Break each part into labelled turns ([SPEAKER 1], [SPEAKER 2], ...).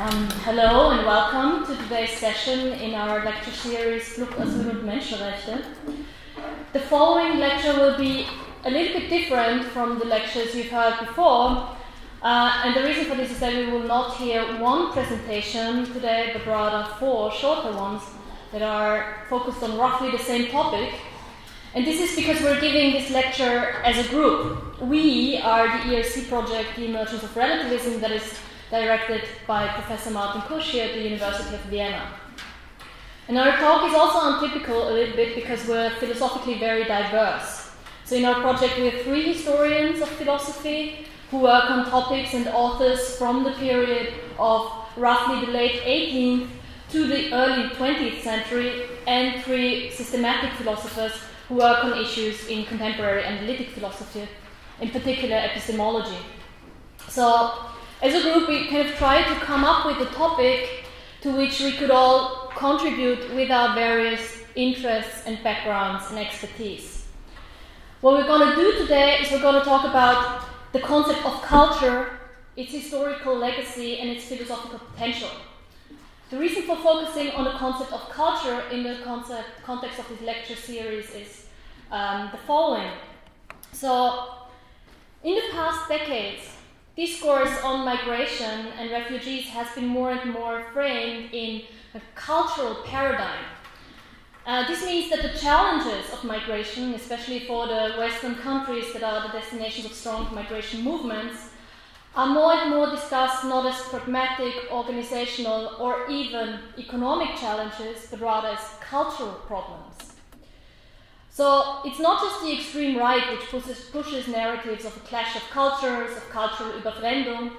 [SPEAKER 1] Um, hello and welcome to today's session in our lecture series Fluchtasyl und Menschenrechte. The following lecture will be a little bit different from the lectures you've heard before, uh, and the reason for this is that we will not hear one presentation today, but rather four shorter ones that are focused on roughly the same topic. And this is because we're giving this lecture as a group. We are the ERC project, The Emergence of Relativism, that is directed by Professor Martin Kusch at the University of Vienna. And our talk is also untypical a little bit because we're philosophically very diverse. So in our project we have three historians of philosophy who work on topics and authors from the period of roughly the late 18th to the early 20th century, and three systematic philosophers who work on issues in contemporary analytic philosophy, in particular epistemology. So, as a group, we kind of tried to come up with a topic to which we could all contribute with our various interests and backgrounds and expertise. What we're going to do today is we're going to talk about the concept of culture, its historical legacy, and its philosophical potential. The reason for focusing on the concept of culture in the concept, context of this lecture series is um, the following. So, in the past decades, discourse on migration and refugees has been more and more framed in a cultural paradigm. Uh, this means that the challenges of migration, especially for the Western countries that are the destinations of strong migration movements, are more and more discussed not as pragmatic, organizational, or even economic challenges, but rather as cultural problems. So it's not just the extreme right which pushes, pushes narratives of a clash of cultures, of cultural Überfremdung.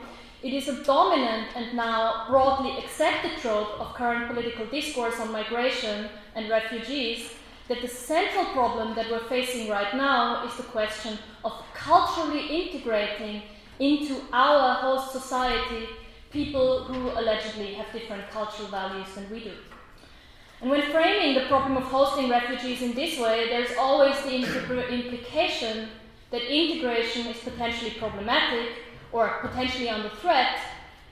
[SPEAKER 1] It is a dominant and now broadly accepted trope of current political discourse on migration and refugees that the central problem that we're facing right now is the question of culturally integrating into our host society people who allegedly have different cultural values than we do. And when framing the problem of hosting refugees in this way, there's always the implication that integration is potentially problematic or potentially under threat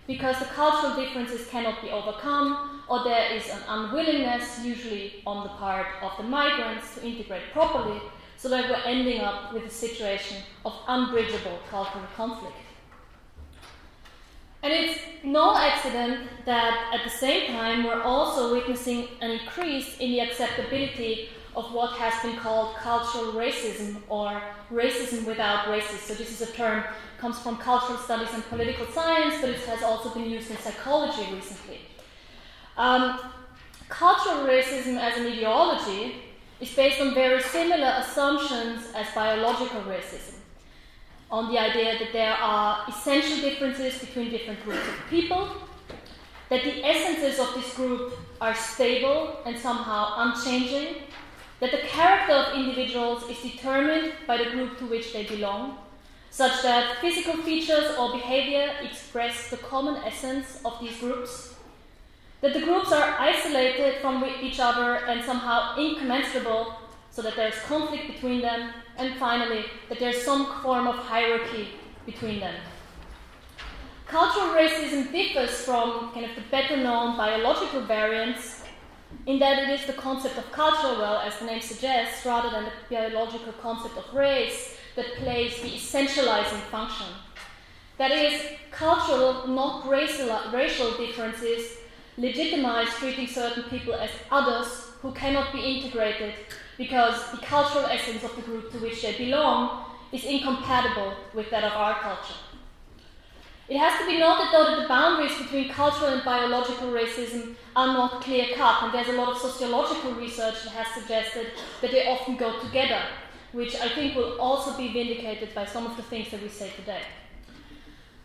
[SPEAKER 1] because the cultural differences cannot be overcome or there is an unwillingness, usually on the part of the migrants, to integrate properly, so that we're ending up with a situation of unbridgeable cultural conflict. And it's no accident that at the same time we're also witnessing an increase in the acceptability of what has been called cultural racism or racism without racists. So this is a term comes from cultural studies and political science, but it has also been used in psychology recently. Um, cultural racism as an ideology is based on very similar assumptions as biological racism on the idea that there are essential differences between different groups of people, that the essences of this group are stable and somehow unchanging, that the character of individuals is determined by the group to which they belong, such that physical features or behavior express the common essence of these groups, that the groups are isolated from each other and somehow incommensurable so that there's conflict between them, and finally, that there's some form of hierarchy between them. Cultural racism differs from kind of the better known biological variants in that it is the concept of culture, well, as the name suggests, rather than the biological concept of race that plays the essentializing function. That is, cultural, not racial, racial differences legitimize treating certain people as others who cannot be integrated because the cultural essence of the group to which they belong is incompatible with that of our culture. It has to be noted, though, that the boundaries between cultural and biological racism are not clear cut, and there's a lot of sociological research that has suggested that they often go together, which I think will also be vindicated by some of the things that we say today.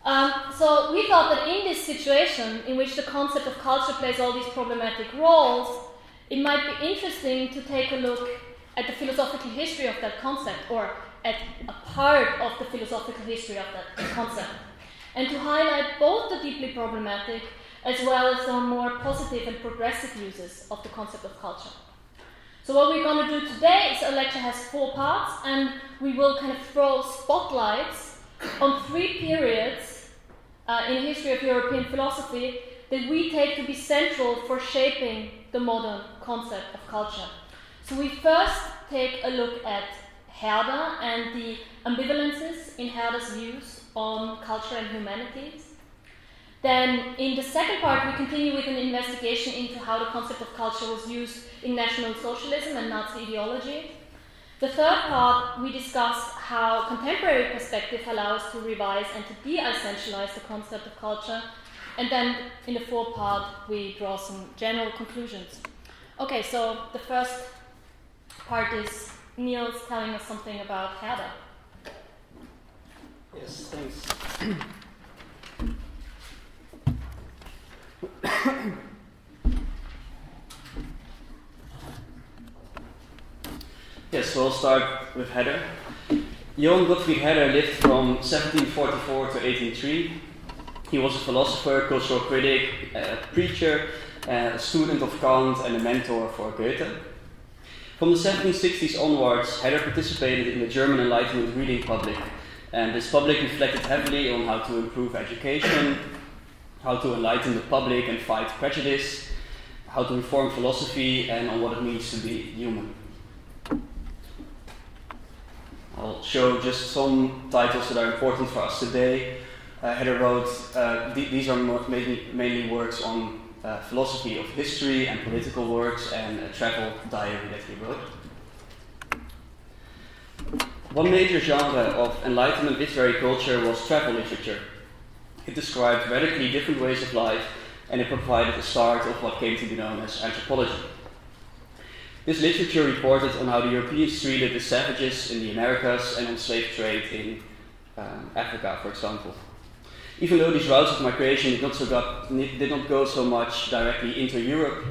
[SPEAKER 1] Um, so we thought that in this situation, in which the concept of culture plays all these problematic roles, it might be interesting to take a look at the philosophical history of that concept, or at a part of the philosophical history of that concept, and to highlight both the deeply problematic as well as the more positive and progressive uses of the concept of culture. So what we're going to do today is our lecture has four parts, and we will kind of throw spotlights on three periods uh, in the history of European philosophy that we take to be central for shaping the modern concept of culture. So we first take a look at Herder and the ambivalences in Herder's views on culture and humanities. Then, in the second part, we continue with an investigation into how the concept of culture was used in National Socialism and Nazi ideology. The third part, we discuss how contemporary perspective allows to revise and to de essentialize the concept of culture. And then, in the fourth part, we draw some general conclusions. Okay, so the first part is Niels telling us something about Herder.
[SPEAKER 2] Yes, thanks. yes, so I'll start with Herder. Johann Gottfried Herder lived from 1744 to 1803. He was a philosopher, cultural critic, a preacher, a student of Kant, and a mentor for Goethe. From the 1760s onwards, Herder participated in the German Enlightenment reading public, and this public reflected heavily on how to improve education, how to enlighten the public and fight prejudice, how to reform philosophy, and on what it means to be human. I'll show just some titles that are important for us today. Uh, wrote, uh, th- these are mainly, mainly works on uh, philosophy of history and political works and a travel diary that he wrote. One major genre of Enlightenment literary culture was travel literature. It described radically different ways of life and it provided the start of what came to be known as anthropology. This literature reported on how the Europeans treated the savages in the Americas and on slave trade in um, Africa, for example. Even though these routes of migration did not, so got, did not go so much directly into Europe,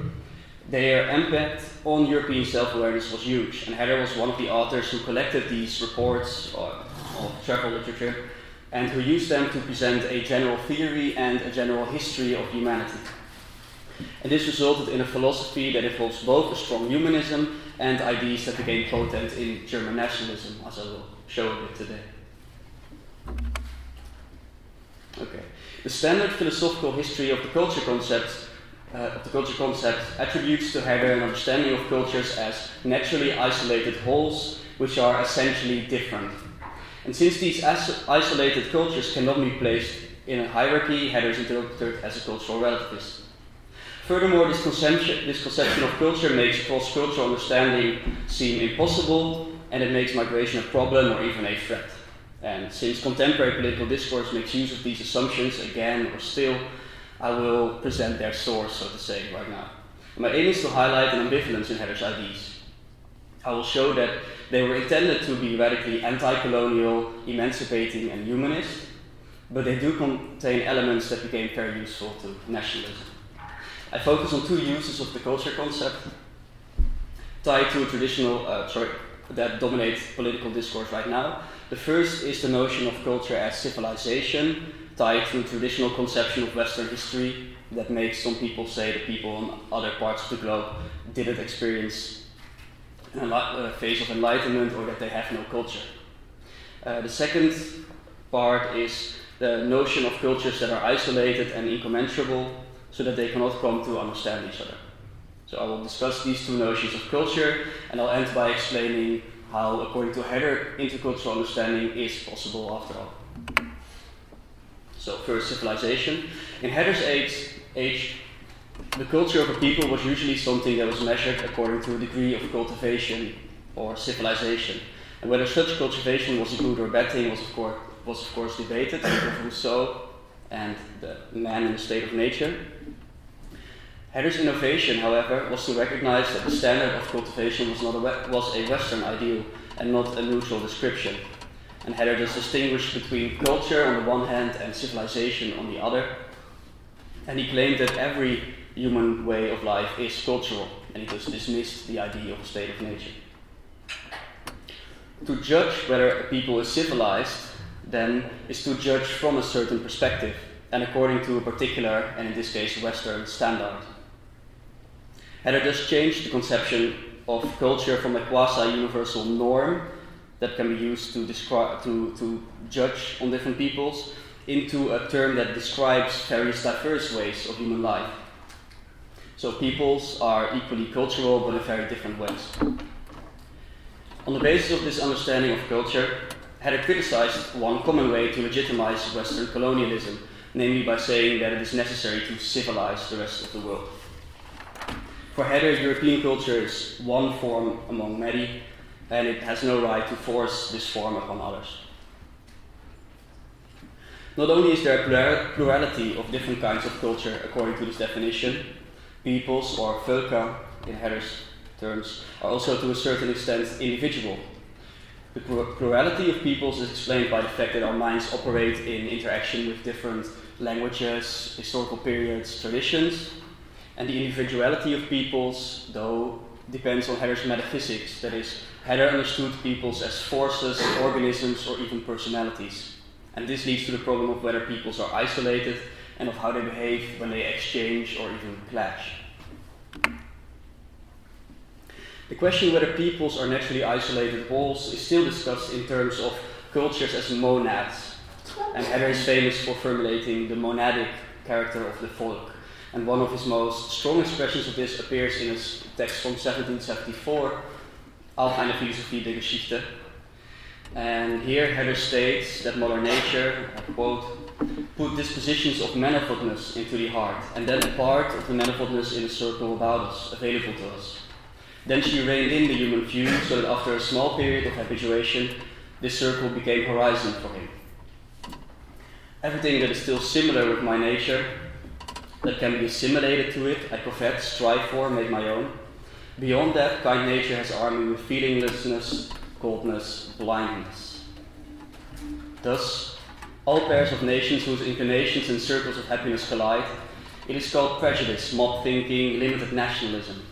[SPEAKER 2] their impact on European self awareness was huge. And Herder was one of the authors who collected these reports of, of travel literature and who used them to present a general theory and a general history of humanity. And this resulted in a philosophy that involves both a strong humanism and ideas that became potent in German nationalism, as I will show a bit today. Okay. The standard philosophical history of the culture concept uh, the culture concept attributes to Herder an understanding of cultures as naturally isolated wholes which are essentially different. And since these isolated cultures cannot be placed in a hierarchy, Herder is interpreted as a cultural relativist. Furthermore, this conception, this conception of culture makes cross cultural understanding seem impossible, and it makes migration a problem or even a threat. And since contemporary political discourse makes use of these assumptions again or still, I will present their source, so to say, right now. My aim is to highlight an ambivalence in Herder's ideas. I will show that they were intended to be radically anti colonial, emancipating, and humanist, but they do contain elements that became very useful to nationalism. I focus on two uses of the culture concept tied to a traditional, uh, sorry, that dominate political discourse right now. The first is the notion of culture as civilization, tied to traditional conception of Western history that makes some people say that people in other parts of the globe didn't experience a phase of enlightenment or that they have no culture. Uh, the second part is the notion of cultures that are isolated and incommensurable so that they cannot come to understand each other. So I will discuss these two notions of culture and I'll end by explaining how, according to Herder, intercultural understanding is possible after all. So, first, civilization. In Herder's age, age, the culture of a people was usually something that was measured according to a degree of cultivation or civilization. And whether such cultivation was a good or bad thing was, of course, was of course debated. Rousseau and the man in the state of nature. Herder's innovation, however, was to recognize that the standard of cultivation was, not a, was a Western ideal and not a neutral description and Herder does distinguish between culture on the one hand and civilization on the other. And he claimed that every human way of life is cultural, and he thus dismissed the idea of a state of nature. To judge whether a people is civilized, then, is to judge from a certain perspective, and according to a particular, and in this case, Western standard. Herder thus changed the conception of culture from a quasi universal norm that can be used to to, to judge on different peoples into a term that describes various diverse ways of human life. So peoples are equally cultural but in very different ways. On the basis of this understanding of culture, Herder criticized one common way to legitimize Western colonialism, namely by saying that it is necessary to civilize the rest of the world. For Herder, European culture is one form among many, and it has no right to force this form upon others. Not only is there a plurality of different kinds of culture according to this definition, peoples or Völker in Herder's terms are also to a certain extent individual. The plurality of peoples is explained by the fact that our minds operate in interaction with different languages, historical periods, traditions, and the individuality of peoples, though, depends on Herder's metaphysics, that is, Herder understood peoples as forces, organisms, or even personalities. And this leads to the problem of whether peoples are isolated and of how they behave when they exchange or even clash. The question whether peoples are naturally isolated wholes is still discussed in terms of cultures as monads. And Herder is famous for formulating the monadic character of the folk. And one of his most strong expressions of this appears in his text from 1774, Auch eine Philosophie der and here Herder states that Mother Nature, quote, put dispositions of manifoldness into the heart, and then a part of the manifoldness in a circle about us, available to us. Then she reined in the human view, so that after a small period of habituation, this circle became horizon for him. Everything that is still similar with my nature, that can be assimilated to it, I covet, strive for, make my own. Beyond that, kind nature has armed me with feelinglessness, coldness, blindness. Thus, all pairs of nations whose inclinations and circles of happiness collide, it is called prejudice, mob thinking, limited nationalism.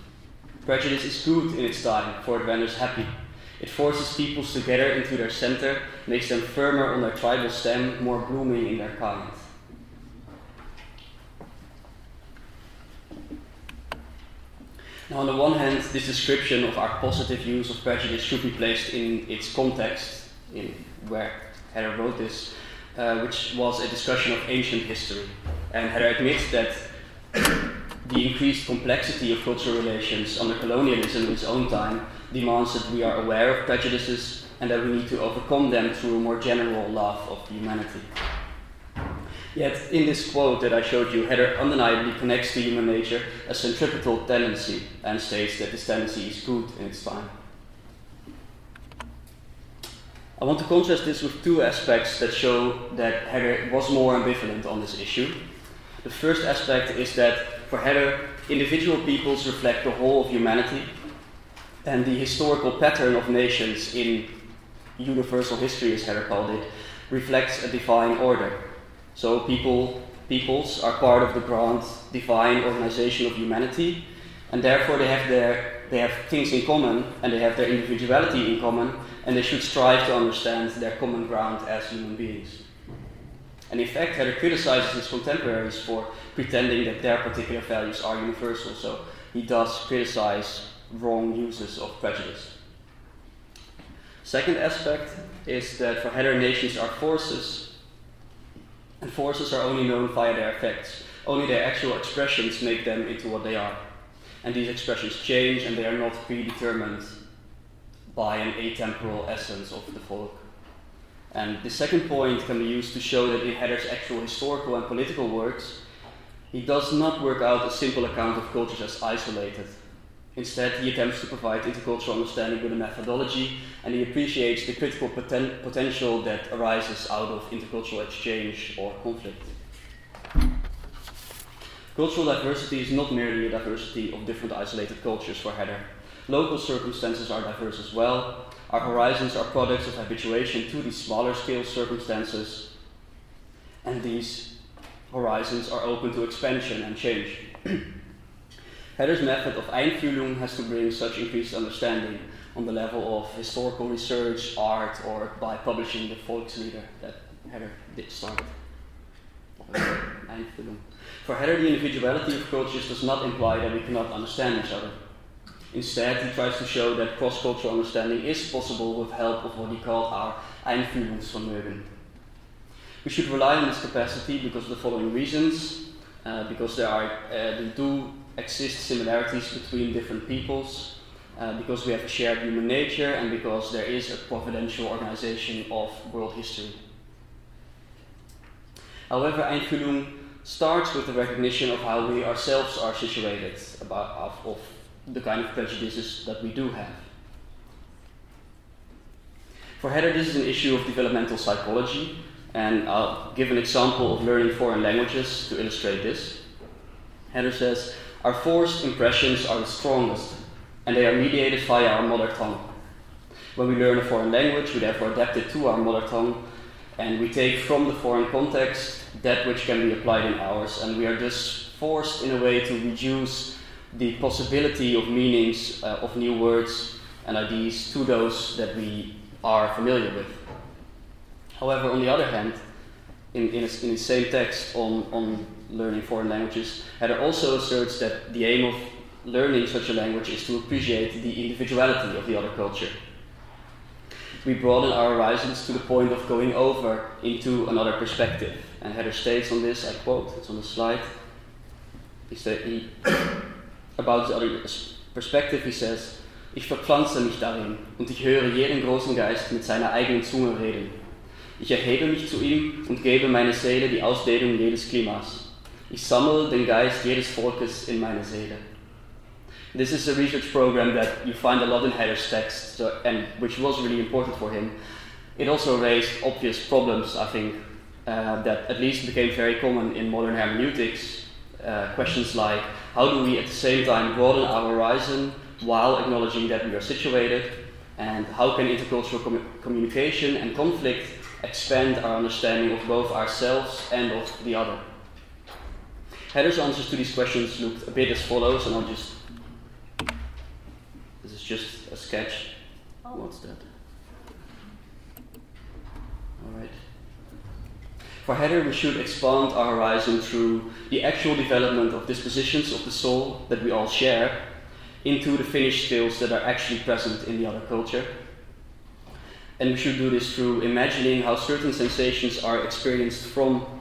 [SPEAKER 2] Prejudice is good in its time, for it renders happy. It forces peoples together into their center, makes them firmer on their tribal stem, more blooming in their kind. Now, on the one hand, this description of our positive use of prejudice should be placed in its context, in where Herder wrote this, uh, which was a discussion of ancient history. And Herder admits that the increased complexity of cultural relations under colonialism in its own time demands that we are aware of prejudices and that we need to overcome them through a more general love of humanity. Yet, in this quote that I showed you, Herder undeniably connects to human nature a centripetal tendency and states that this tendency is good in its time. I want to contrast this with two aspects that show that Herder was more ambivalent on this issue. The first aspect is that for Herder, individual peoples reflect the whole of humanity, and the historical pattern of nations in universal history, as Header called it, reflects a divine order. So people, peoples are part of the grand divine organization of humanity, and therefore they have their they have things in common and they have their individuality in common, and they should strive to understand their common ground as human beings. And in fact, Herder criticizes his contemporaries for pretending that their particular values are universal, so he does criticize wrong uses of prejudice. Second aspect is that for Herder nations are forces and forces are only known via their effects. Only their actual expressions make them into what they are. And these expressions change and they are not predetermined by an atemporal essence of the folk. And the second point can be used to show that in Herder's actual historical and political works, he does not work out a simple account of cultures as isolated. Instead, he attempts to provide intercultural understanding with a methodology, and he appreciates the critical poten- potential that arises out of intercultural exchange or conflict. Cultural diversity is not merely a diversity of different isolated cultures for Herder. Local circumstances are diverse as well. Our horizons are products of habituation to these smaller scale circumstances, and these horizons are open to expansion and change. Herder's method of Einfühlung has to bring such increased understanding on the level of historical research, art, or by publishing the Volkslieder that Herder did start. Einfühlung. For Herder, the individuality of cultures does not imply that we cannot understand each other. Instead, he tries to show that cross-cultural understanding is possible with help of what he called our Einfühlungsvermögen. We should rely on this capacity because of the following reasons. Uh, because there are uh, there do exist similarities between different peoples, uh, because we have shared human nature, and because there is a providential organization of world history. However, Einfühlung starts with the recognition of how we ourselves are situated, about of, of the kind of prejudices that we do have. For Herder, this is an issue of developmental psychology, and I'll give an example of learning foreign languages to illustrate this. Herder says, Our forced impressions are the strongest, and they are mediated via our mother tongue. When we learn a foreign language, we therefore adapt it to our mother tongue, and we take from the foreign context that which can be applied in ours, and we are thus forced in a way to reduce the possibility of meanings uh, of new words and ideas to those that we are familiar with. However, on the other hand, in, in, a, in the same text on, on learning foreign languages, Herder also asserts that the aim of learning such a language is to appreciate the individuality of the other culture. We broaden our horizons to the point of going over into another perspective. And Herder states on this, I quote, it's on the slide. He said, he, about the other perspective, he says, Ich verpflanze mich darin und ich höre jeden großen Geist mit seiner eigenen Zunge reden. Ich erhebe er mich zu ihm und gebe meine Seele die Ausdehnung jedes Klimas. Ich sammle den Geist jedes Volkes in meine Seele. This is a research program that you find a lot in Herder's text, so, and which was really important for him. It also raised obvious problems, I think, uh, that at least became very common in modern hermeneutics. Uh, questions like how do we at the same time broaden our horizon while acknowledging that we are situated, and how can intercultural com communication and conflict expand our understanding of both ourselves and of the other? Herder's answers to these questions looked a bit as follows, and I'll just. This is just a sketch. Oh. What's that? Alright. For Herder, we should expand our horizon through the actual development of dispositions of the soul that we all share into the finished skills that are actually present in the other culture. And we should do this through imagining how certain sensations are experienced from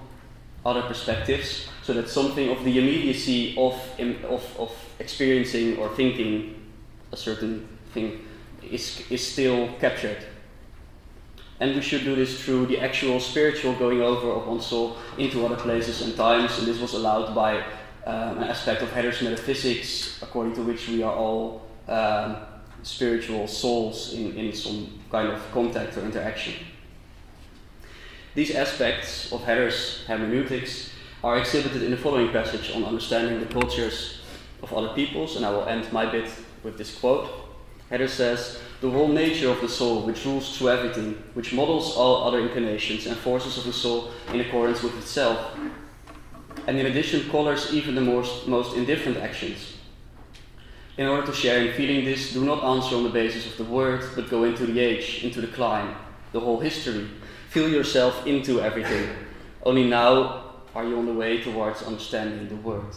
[SPEAKER 2] other perspectives, so that something of the immediacy of, of, of experiencing or thinking a certain thing is, is still captured. And we should do this through the actual spiritual going over of one's soul into other places and times, and this was allowed by um, an aspect of Herder's metaphysics, according to which we are all um, spiritual souls in, in some kind of contact or interaction. These aspects of Herder's hermeneutics are exhibited in the following passage on understanding the cultures of other peoples, and I will end my bit with this quote. Herder says, The whole nature of the soul, which rules through everything, which models all other inclinations and forces of the soul in accordance with itself, and in addition colors even the most, most indifferent actions. In order to share in feeling this, do not answer on the basis of the word, but go into the age, into the clime, the whole history. Feel yourself into everything. Only now are you on the way towards understanding the word.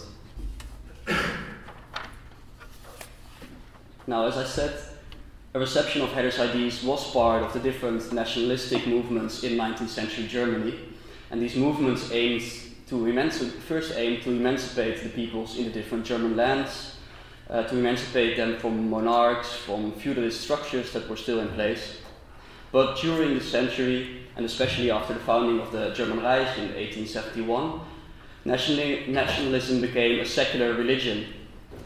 [SPEAKER 2] Now, as I said, a reception of Herder's ideas was part of the different nationalistic movements in 19th century Germany, and these movements aimed to first aim to emancipate the peoples in the different German lands, uh, to emancipate them from monarchs, from feudalist structures that were still in place. But during the century, and especially after the founding of the German Reich in 1871, nationalism became a secular religion,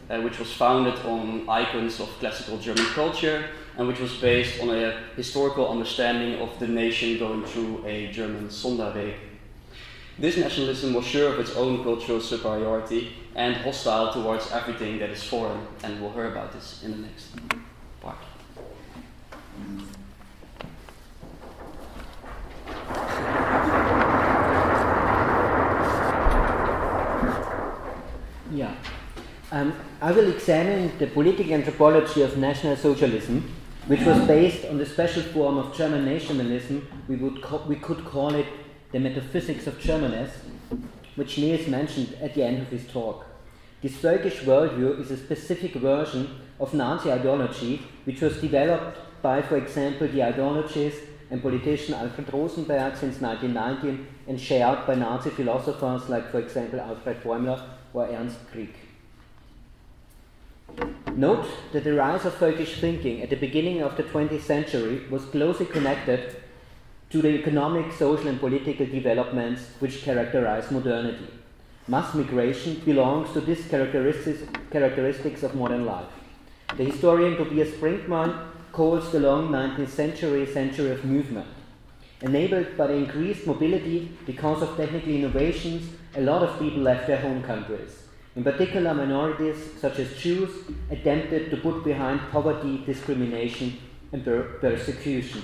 [SPEAKER 2] uh, which was founded on icons of classical German culture and which was based on a historical understanding of the nation going through a German Sonderweg. This nationalism was sure of its own cultural superiority and hostile towards everything that is foreign, and we'll hear about this in the next part.
[SPEAKER 3] Yeah. Um, I will examine the political anthropology of National Socialism, which was based on the special form of German nationalism, we, would we could call it the metaphysics of Germanness, which Niels mentioned at the end of his talk. This völkisch worldview is a specific version of Nazi ideology, which was developed by, for example, the ideologies and politician Alfred Rosenberg since 1919 and shared by Nazi philosophers like, for example, Alfred Bäumler or Ernst Krieck. Note that the rise of völkisch thinking at the beginning of the 20th century was closely connected to the economic, social, and political developments which characterize modernity. Mass migration belongs to these characteristics, characteristics of modern life. The historian Tobias Brinkmann calls the long 19th century a century of movement. Enabled by the increased mobility because of technical innovations, a lot of people left their home countries. In particular, minorities such as Jews attempted to put behind poverty, discrimination, and per- persecution.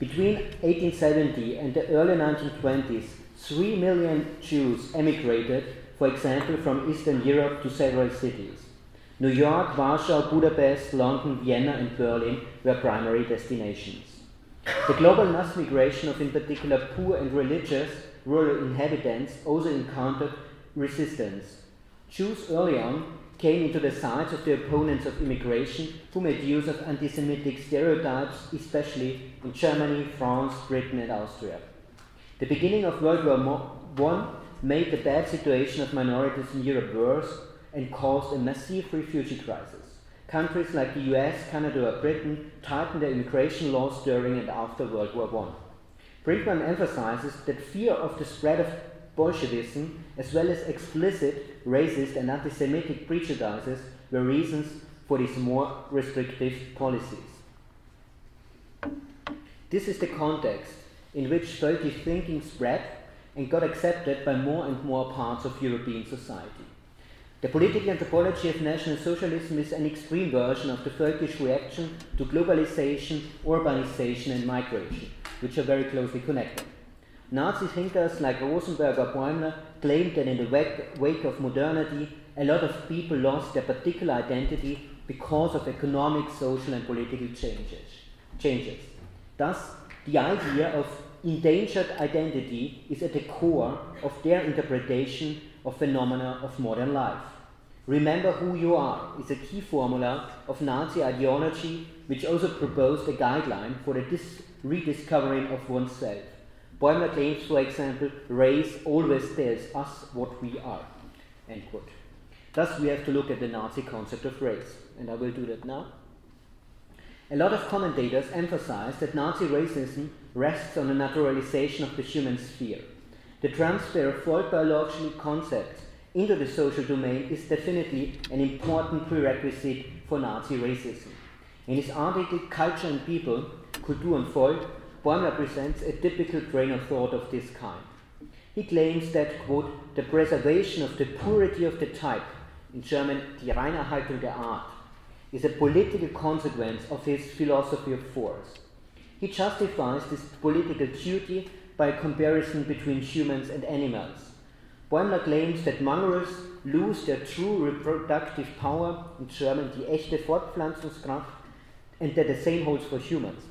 [SPEAKER 3] Between 1870 and the early 1920s, 3 million Jews emigrated, for example, from Eastern Europe to several cities. New York, Warsaw, Budapest, London, Vienna, and Berlin were primary destinations. The global mass migration of, in particular, poor and religious rural inhabitants also encountered resistance. Jews early on came into the sides of the opponents of immigration who made use of anti Semitic stereotypes, especially in Germany, France, Britain, and Austria. The beginning of World War I made the bad situation of minorities in Europe worse and caused a massive refugee crisis. Countries like the US, Canada, or Britain tightened their immigration laws during and after World War I. Brinkmann emphasizes that fear of the spread of Bolshevism, as well as explicit racist and anti Semitic prejudices, were reasons for these more restrictive policies. This is the context in which völkisch thinking spread and got accepted by more and more parts of European society. The political anthropology of National Socialism is an extreme version of the völkisch reaction to globalization, urbanization, and migration, which are very closely connected. Nazi thinkers like Rosenberg or Bäumler claimed that in the wake of modernity, a lot of people lost their particular identity because of economic, social, and political changes. changes. Thus, the idea of endangered identity is at the core of their interpretation of phenomena of modern life. Remember who you are is a key formula of Nazi ideology, which also proposed a guideline for the dis- rediscovering of oneself. Bäumler claims, for example, race always tells us what we are. End quote. Thus, we have to look at the Nazi concept of race, and I will do that now. A lot of commentators emphasize that Nazi racism rests on the naturalization of the human sphere. The transfer of folk biological concepts into the social domain is definitely an important prerequisite for Nazi racism. In his article Culture and People, Kultur und Volk, Bäumler presents a typical train of thought of this kind. He claims that, quote, the preservation of the purity of the type, in German, die Reinhaltung der Art, is a political consequence of his philosophy of force. He justifies this political duty by a comparison between humans and animals. Bäumler claims that mongrels lose their true reproductive power, in German die echte Fortpflanzungskraft, and that the same holds for humans.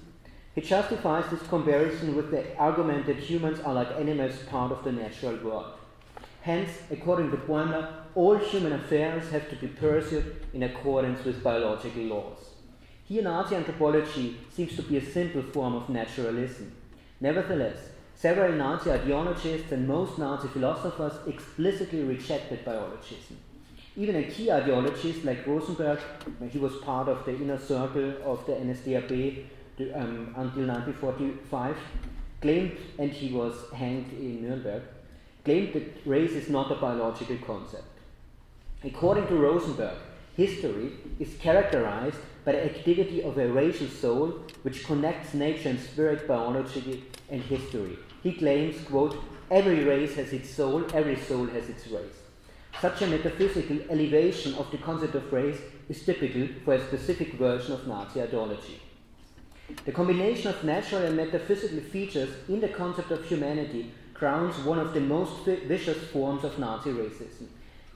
[SPEAKER 3] He justifies this comparison with the argument that humans are like animals part of the natural world. Hence, according to Bäumler, all human affairs have to be pursued in accordance with biological laws. Here, Nazi anthropology seems to be a simple form of naturalism. Nevertheless, several Nazi ideologists and most Nazi philosophers explicitly rejected biologism. Even a key ideologist like Rosenberg, he was part of the inner circle of the NSDAP um, until 1945, claimed, and he was hanged in Nuremberg, claimed that race is not a biological concept. According to Rosenberg, history is characterized by the activity of a racial soul which connects nature and spirit, biology, and history. He claims, quote, every race has its soul, every soul has its race. Such a metaphysical elevation of the concept of race is typical for a specific version of Nazi ideology. The combination of natural and metaphysical features in the concept of humanity crowns one of the most vicious forms of Nazi racism.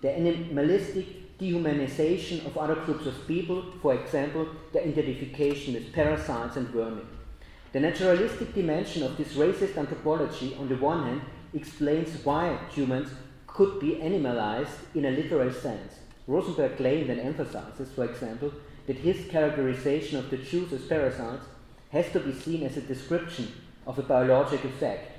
[SPEAKER 3] The animalistic dehumanization of other groups of people, for example, the identification with parasites and vermin. The naturalistic dimension of this racist anthropology, on the one hand, explains why humans could be animalized in a literal sense. Rosenberg claimed and emphasizes, for example, that his characterization of the Jews as parasites has to be seen as a description of a biological fact.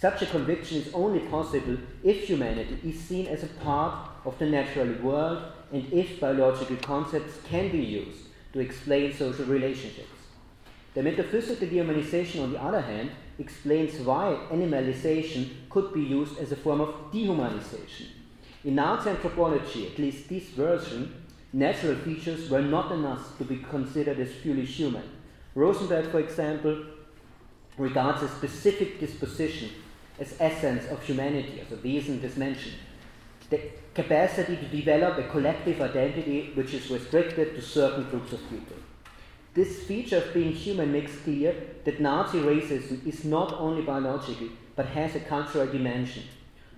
[SPEAKER 3] Such a conviction is only possible if humanity is seen as a part of the natural world and if biological concepts can be used to explain social relationships. The metaphysical dehumanization, on the other hand, explains why animalization could be used as a form of dehumanization. In Nazi anthropology, at least this version, natural features were not enough to be considered as purely human. Rosenberg, for example, regards a specific disposition as essence of humanity, as a des Menschen. The capacity to develop a collective identity which is restricted to certain groups of people. This feature of being human makes clear that Nazi racism is not only biological, but has a cultural dimension.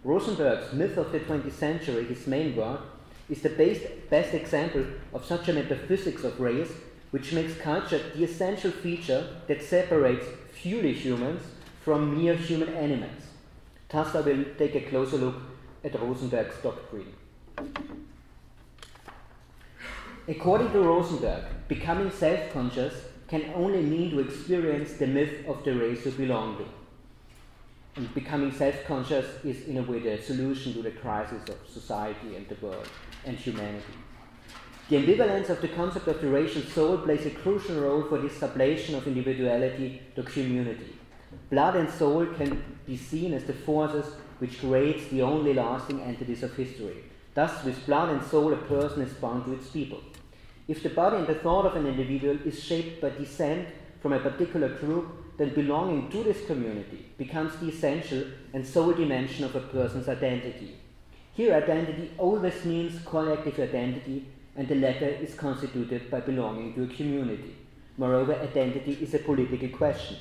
[SPEAKER 3] Rosenberg's Myth of the 20th Century, his main work, is the best, best example of such a metaphysics of race, which makes culture the essential feature that separates purely humans from mere human animals. I will take a closer look at Rosenberg's doctrine. According to Rosenberg, becoming self conscious can only mean to experience the myth of the race you belong to. And becoming self conscious is, in a way, the solution to the crisis of society and the world and humanity. The ambivalence of the concept of the racial soul plays a crucial role for this sublation of individuality to community. Blood and soul can be seen as the forces which creates the only lasting entities of history. Thus, with blood and soul, a person is bound to its people. If the body and the thought of an individual is shaped by descent from a particular group, then belonging to this community becomes the essential and sole dimension of a person's identity. Here, identity always means collective identity, and the latter is constituted by belonging to a community. Moreover, identity is a political question.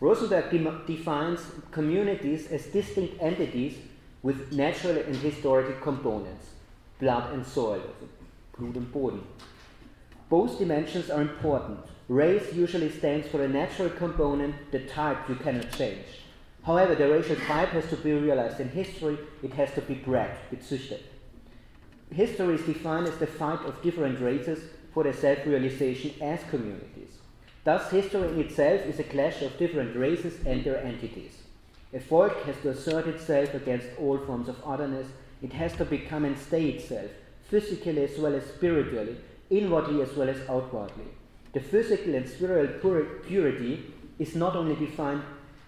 [SPEAKER 3] Rosenberg de- defines communities as distinct entities with natural and historical components, blood and soil, blood and Boden. Both dimensions are important. Race usually stands for a natural component, the type you cannot change. However, the racial type has to be realized in history, it has to be bred, gezüchtet. History is defined as the fight of different races for their self realization as communities. Thus, history in itself is a clash of different races and their entities. A folk has to assert itself against all forms of otherness, it has to become and stay itself, physically as well as spiritually, inwardly as well as outwardly. The physical and spiritual purity is not only defined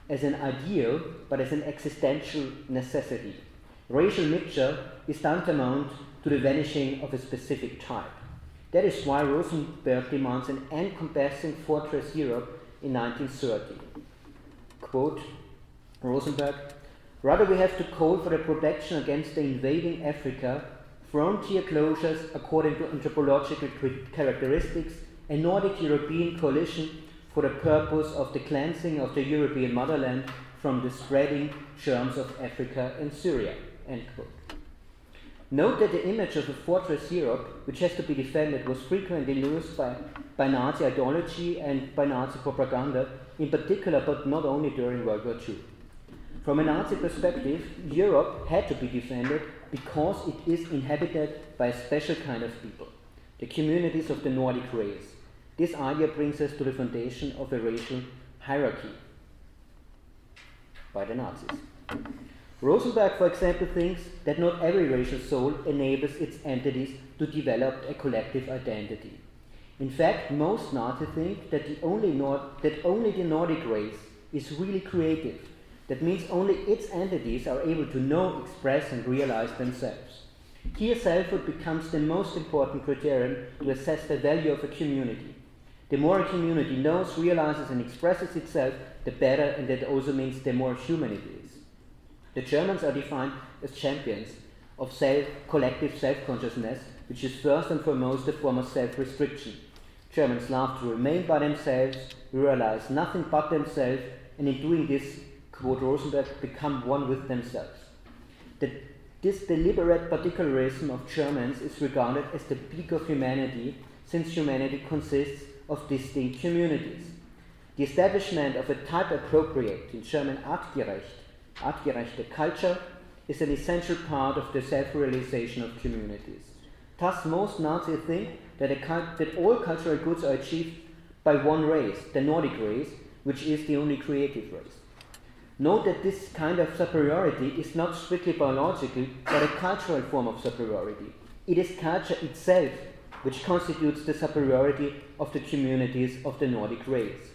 [SPEAKER 3] as an ideal, but as an existential necessity. Racial mixture is tantamount to the vanishing of a specific type. That is why Rosenberg demands an encompassing fortress Europe in 1930. Quote Rosenberg, rather we have to call for the protection against the invading Africa frontier closures according to anthropological characteristics, a Nordic European coalition for the purpose of the cleansing of the European motherland from the spreading germs of Africa and Syria. Note that the image of a fortress Europe, which has to be defended, was frequently used by, by Nazi ideology and by Nazi propaganda, in particular, but not only during World War II. From a Nazi perspective, Europe had to be defended because it is inhabited by a special kind of people, the communities of the Nordic race. This idea brings us to the foundation of a racial hierarchy by the Nazis. Rosenberg, for example, thinks that not every racial soul enables its entities to develop a collective identity. In fact, most Nazis think that, the only Nord- that only the Nordic race is really creative that means only its entities are able to know, express, and realize themselves. Here, selfhood becomes the most important criterion to assess the value of a community. The more a community knows, realizes, and expresses itself, the better, and that also means the more human it is. The Germans are defined as champions of self, collective self consciousness, which is first and foremost a form of self restriction. Germans love to remain by themselves, realize nothing but themselves, and in doing this, quote Rosenberg, become one with themselves. That this deliberate particularism of Germans is regarded as the peak of humanity, since humanity consists of distinct communities. The establishment of a type appropriate, in German artgerecht, artgerechte culture, is an essential part of the self realization of communities. Thus, most Nazis think that, that all cultural goods are achieved by one race, the Nordic race, which is the only creative race. Note that this kind of superiority is not strictly biological, but a cultural form of superiority. It is culture itself which constitutes the superiority of the communities of the Nordic race.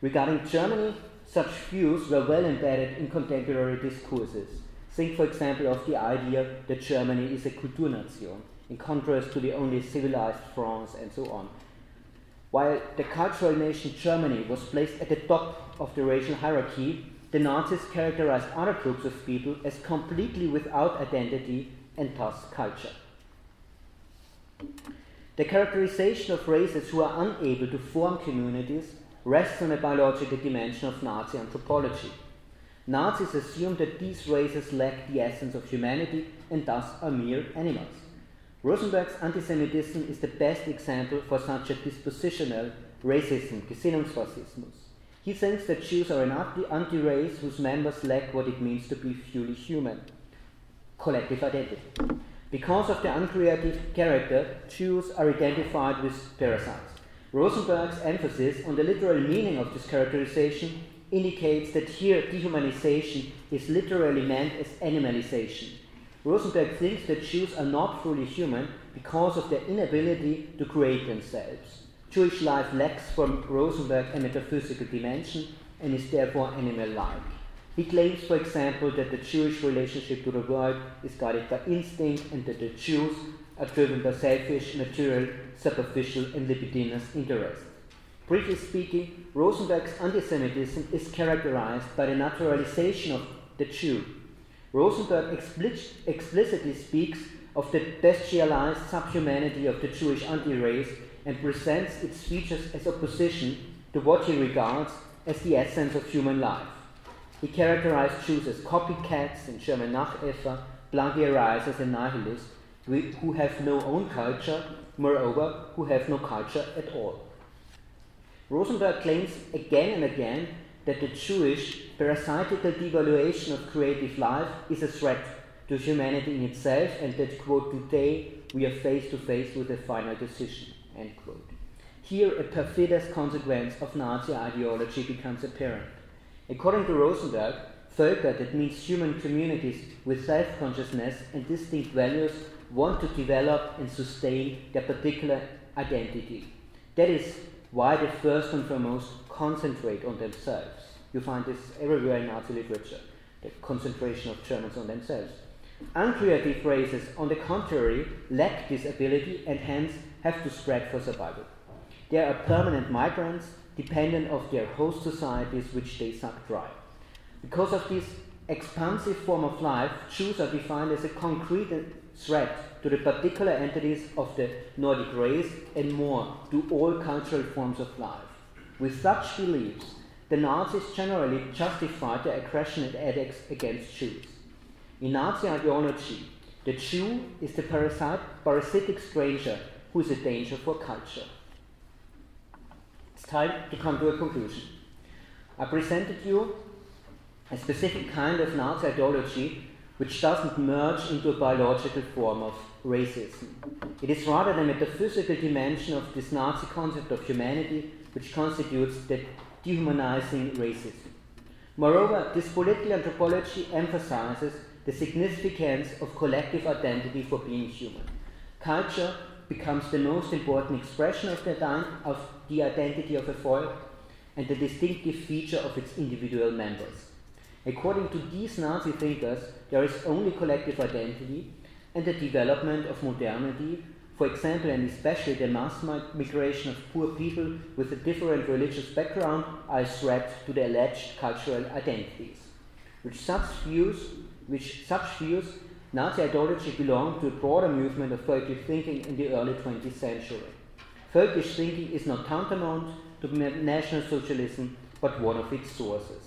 [SPEAKER 3] Regarding Germany, such views were well embedded in contemporary discourses. Think, for example, of the idea that Germany is a Kulturnation, in contrast to the only civilized France and so on. While the cultural nation Germany was placed at the top of the racial hierarchy, the Nazis characterized other groups of people as completely without identity and thus culture. The characterization of races who are unable to form communities rests on a biological dimension of Nazi anthropology. Nazis assumed that these races lack the essence of humanity and thus are mere animals. Rosenberg's antisemitism is the best example for such a dispositional racism, Gesinnungsrassismus. He thinks that Jews are an anti race whose members lack what it means to be fully human collective identity. Because of their uncreative character, Jews are identified with parasites. Rosenberg's emphasis on the literal meaning of this characterization indicates that here dehumanization is literally meant as animalization. Rosenberg thinks that Jews are not fully human because of their inability to create themselves. Jewish life lacks from Rosenberg a metaphysical dimension and is therefore animal like. He claims, for example, that the Jewish relationship to the world is guided by instinct and that the Jews driven by selfish, material, superficial, and libidinous interests. Briefly speaking, Rosenberg's anti-Semitism is characterized by the naturalization of the Jew. Rosenberg explicit, explicitly speaks of the bestialized subhumanity of the Jewish anti race and presents its features as opposition to what he regards as the essence of human life. He characterized Jews as copycats and German Nachäffer, plagiarizers and nihilists, who have no own culture, moreover, who have no culture at all. Rosenberg claims again and again that the Jewish parasitical devaluation of creative life is a threat to humanity in itself and that, quote, today we are face to face with a final decision. End quote. Here, a perfidious consequence of Nazi ideology becomes apparent. According to Rosenberg, Völker, that means human communities with self consciousness and distinct values, want to develop and sustain their particular identity. That is why they first and foremost concentrate on themselves. You find this everywhere in Nazi literature, the concentration of Germans on themselves. Uncreative races, on the contrary, lack this ability and hence have to spread for survival. They are permanent migrants, dependent of their host societies which they suck dry. Because of this expansive form of life, Jews are defined as a concrete threat to the particular entities of the Nordic race and more to all cultural forms of life. With such beliefs, the Nazis generally justified their aggression and edicts against Jews. In Nazi ideology, the Jew is the parasite, parasitic stranger who is a danger for culture. It's time to come to a conclusion. I presented you a specific kind of Nazi ideology which doesn't merge into a biological form of racism. It is rather the metaphysical dimension of this Nazi concept of humanity which constitutes the dehumanizing racism. Moreover, this political anthropology emphasizes the significance of collective identity for being human. Culture becomes the most important expression of the, of the identity of a folk and the distinctive feature of its individual members. According to these Nazi thinkers, there is only collective identity and the development of modernity, for example, and especially the mass migration of poor people with a different religious background, are a threat to the alleged cultural identities. Which such views, which such views Nazi ideology belonged to a broader movement of folkish thinking in the early 20th century. Folkish thinking is not tantamount to National Socialism, but one of its sources.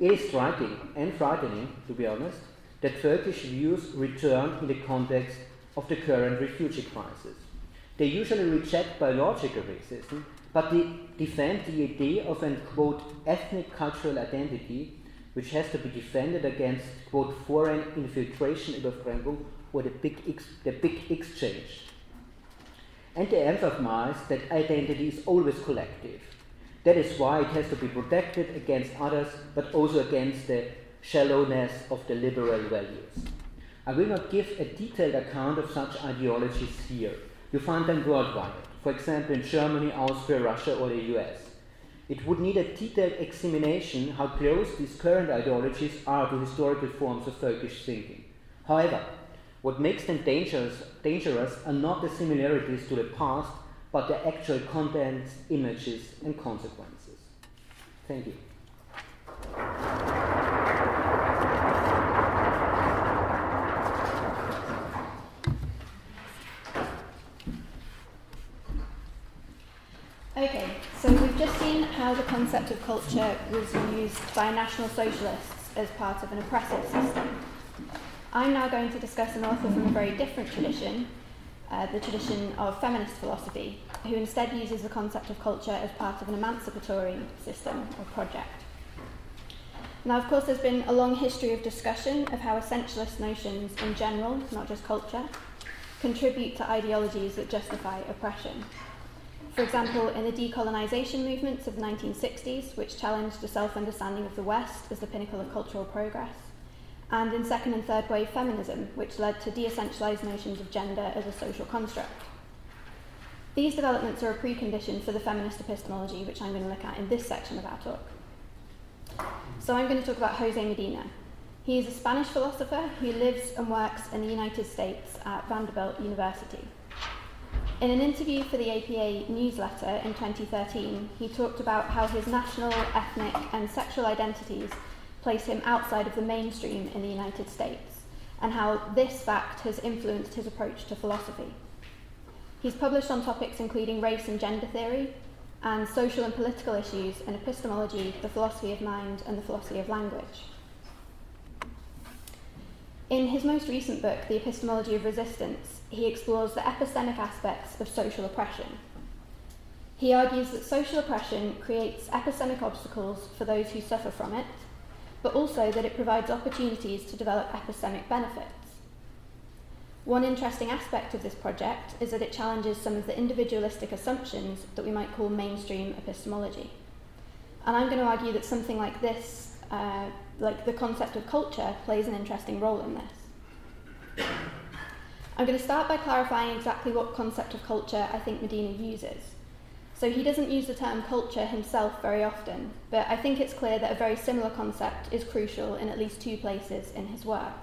[SPEAKER 3] It is striking and frightening, to be honest, that folkish views return in the context of the current refugee crisis. They usually reject biological racism, but they defend the idea of an quote ethnic cultural identity which has to be defended against, quote, foreign infiltration, Überfremdung, or the big, the big exchange. and they emphasize that identity is always collective. That is why it has to be protected against others, but also against the shallowness of the liberal values. I will not give a detailed account of such ideologies here. You find them worldwide, for example in Germany, Austria, Russia, or the US. It would need a detailed examination how close these current ideologies are to historical forms of folkish thinking. However, what makes them dangerous, dangerous are not the similarities to the past, but their actual contents, images, and consequences. Thank you.
[SPEAKER 4] Okay, so we've just seen how the concept of culture was used by National Socialists as part of an oppressive system. I'm now going to discuss an author from a very different tradition, uh, the tradition of feminist philosophy, who instead uses the concept of culture as part of an emancipatory system or project. Now, of course, there's been a long history of discussion of how essentialist notions in general, not just culture, contribute to ideologies that justify oppression. For example, in the decolonisation movements of the 1960s, which challenged the self understanding of the West as the pinnacle of cultural progress, and in second and third wave feminism, which led to de essentialised notions of gender as a social construct. These developments are a precondition for the feminist epistemology, which I'm going to look at in this section of our talk. So I'm going to talk about Jose Medina. He is a Spanish philosopher who lives and works in the United States at Vanderbilt University. In an interview for the APA newsletter in 2013, he talked about how his national, ethnic, and sexual identities place him outside of the mainstream in the United States, and how this fact has influenced his approach to philosophy. He's published on topics including race and gender theory, and social and political issues in epistemology, the philosophy of mind, and the philosophy of language. In his most recent book, The Epistemology of Resistance, he explores the epistemic aspects of social oppression. He argues that social oppression creates epistemic obstacles for those who suffer from it, but also that it provides opportunities to develop epistemic benefits. One interesting aspect of this project is that it challenges some of the individualistic assumptions that we might call mainstream epistemology. And I'm going to argue that something like this, uh, like the concept of culture, plays an interesting role in this. I'm going to start by clarifying exactly what concept of culture I think Medina uses. So he doesn't use the term culture himself very often, but I think it's clear that a very similar concept is crucial in at least two places in his work.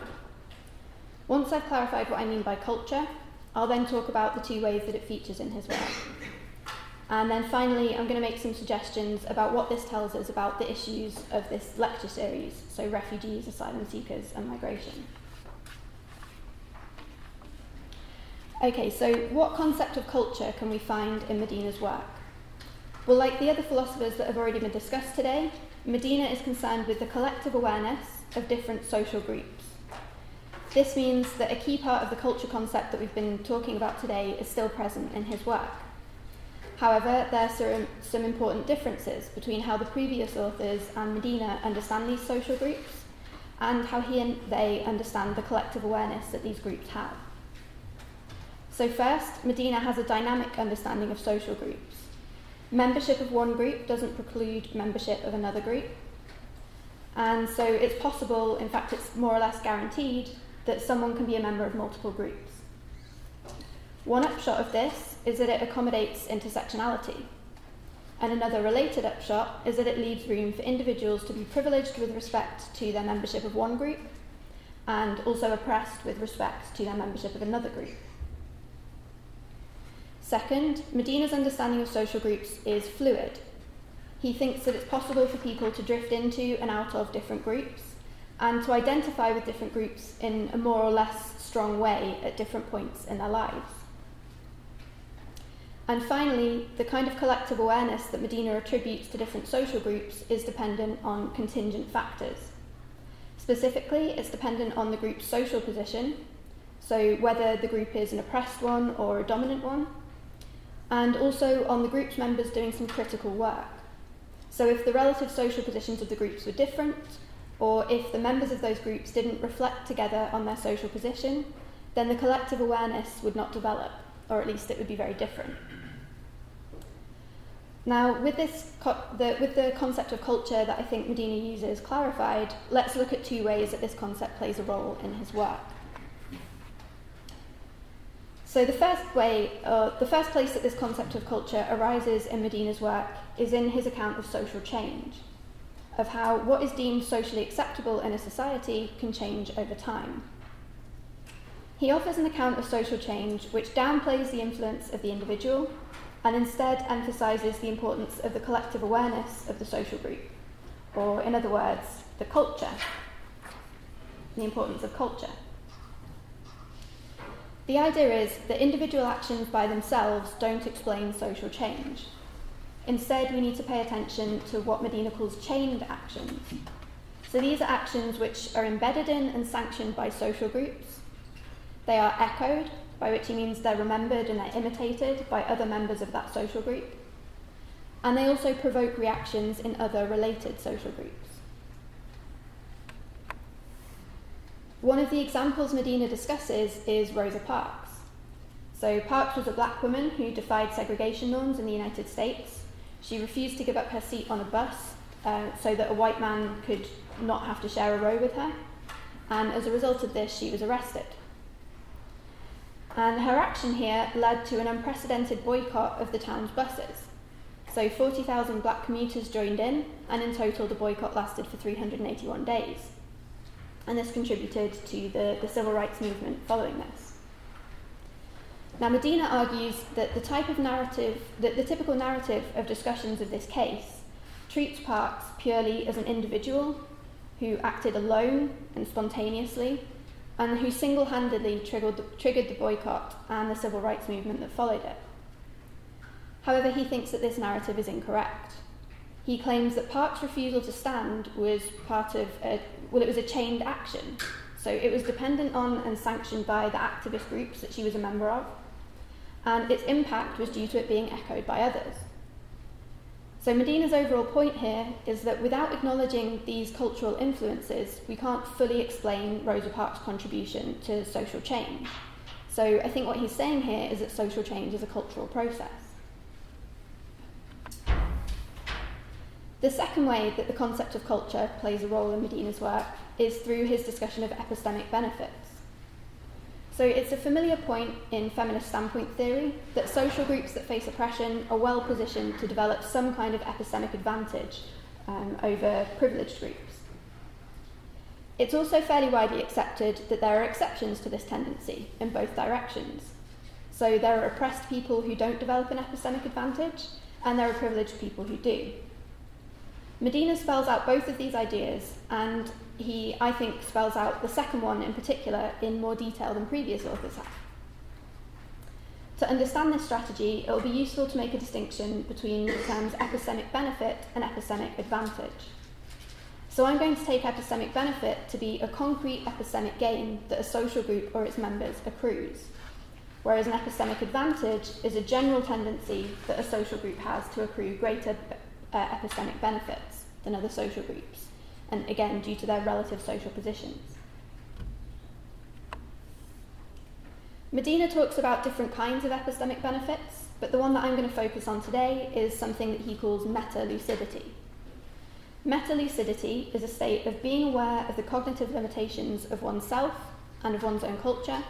[SPEAKER 4] Once I've clarified what I mean by culture, I'll then talk about the two ways that it features in his work. And then finally, I'm going to make some suggestions about what this tells us about the issues of this lecture series, so refugees, asylum seekers, and migration. Okay, so what concept of culture can we find in Medina's work? Well, like the other philosophers that have already been discussed today, Medina is concerned with the collective awareness of different social groups. This means that a key part of the culture concept that we've been talking about today is still present in his work. However, there are some important differences between how the previous authors and Medina understand these social groups and how he and they understand the collective awareness that these groups have. So, first, Medina has a dynamic understanding of social groups. Membership of one group doesn't preclude membership of another group. And so it's possible, in fact, it's more or less guaranteed, that someone can be a member of multiple groups. One upshot of this is that it accommodates intersectionality. And another related upshot is that it leaves room for individuals to be privileged with respect to their membership of one group and also oppressed with respect to their membership of another group. Second, Medina's understanding of social groups is fluid. He thinks that it's possible for people to drift into and out of different groups and to identify with different groups in a more or less strong way at different points in their lives. And finally, the kind of collective awareness that Medina attributes to different social groups is dependent on contingent factors. Specifically, it's dependent on the group's social position, so whether the group is an oppressed one or a dominant one, and also on the group's members doing some critical work. So, if the relative social positions of the groups were different, or if the members of those groups didn't reflect together on their social position, then the collective awareness would not develop, or at least it would be very different. Now, with, this co- the, with the concept of culture that I think Medina uses clarified, let's look at two ways that this concept plays a role in his work. So, the first way, uh, the first place that this concept of culture arises in Medina's work is in his account of social change, of how what is deemed socially acceptable in a society can change over time. He offers an account of social change which downplays the influence of the individual and instead emphasises the importance of the collective awareness of the social group, or in other words, the culture, the importance of culture. The idea is that individual actions by themselves don't explain social change. Instead, we need to pay attention to what Medina calls chained actions. So these are actions which are embedded in and sanctioned by social groups. They are echoed by which he means they're remembered and they're imitated by other members of that social group. And they also provoke reactions in other related social groups. One of the examples Medina discusses is Rosa Parks. So, Parks was a black woman who defied segregation norms in the United States. She refused to give up her seat on a bus uh, so that a white man could not have to share a row with her. And as a result of this, she was arrested. And her action here led to an unprecedented boycott of the town's buses. So 40,000 black commuters joined in, and in total the boycott lasted for 381 days. And this contributed to the, the civil rights movement following this. Now, Medina argues that the type of narrative, that the typical narrative of discussions of this case treats Parks purely as an individual who acted alone and spontaneously and who single handedly triggered, triggered the boycott and the civil rights movement that followed it. However, he thinks that this narrative is incorrect. He claims that Park's refusal to stand was part of a, well, it was a chained action. So it was dependent on and sanctioned by the activist groups that she was a member of, and its impact was due to it being echoed by others. So Medina's overall point here is that without acknowledging these cultural influences, we can't fully explain Rosa Parks' contribution to social change. So I think what he's saying here is that social change is a cultural process. The second way that the concept of culture plays a role in Medina's work is through his discussion of epistemic benefits. So it's a familiar point in feminist standpoint theory that social groups that face oppression are well positioned to develop some kind of epistemic advantage um, over privileged groups. It's also fairly widely accepted that there are exceptions to this tendency in both directions. So there are oppressed people who don't develop an epistemic advantage, and there are privileged people who do. Medina spells out both of these ideas, and he, I think, spells out the second one in particular in more detail than previous authors have. To understand this strategy, it will be useful to make a distinction between the terms epistemic benefit and epistemic advantage. So I'm going to take epistemic benefit to be a concrete epistemic gain that a social group or its members accrues, whereas an epistemic advantage is a general tendency that a social group has to accrue greater uh, epistemic benefits than other social groups and again due to their relative social positions. Medina talks about different kinds of epistemic benefits, but the one that I'm going to focus on today is something that he calls meta lucidity. Meta lucidity is a state of being aware of the cognitive limitations of oneself and of one's own culture,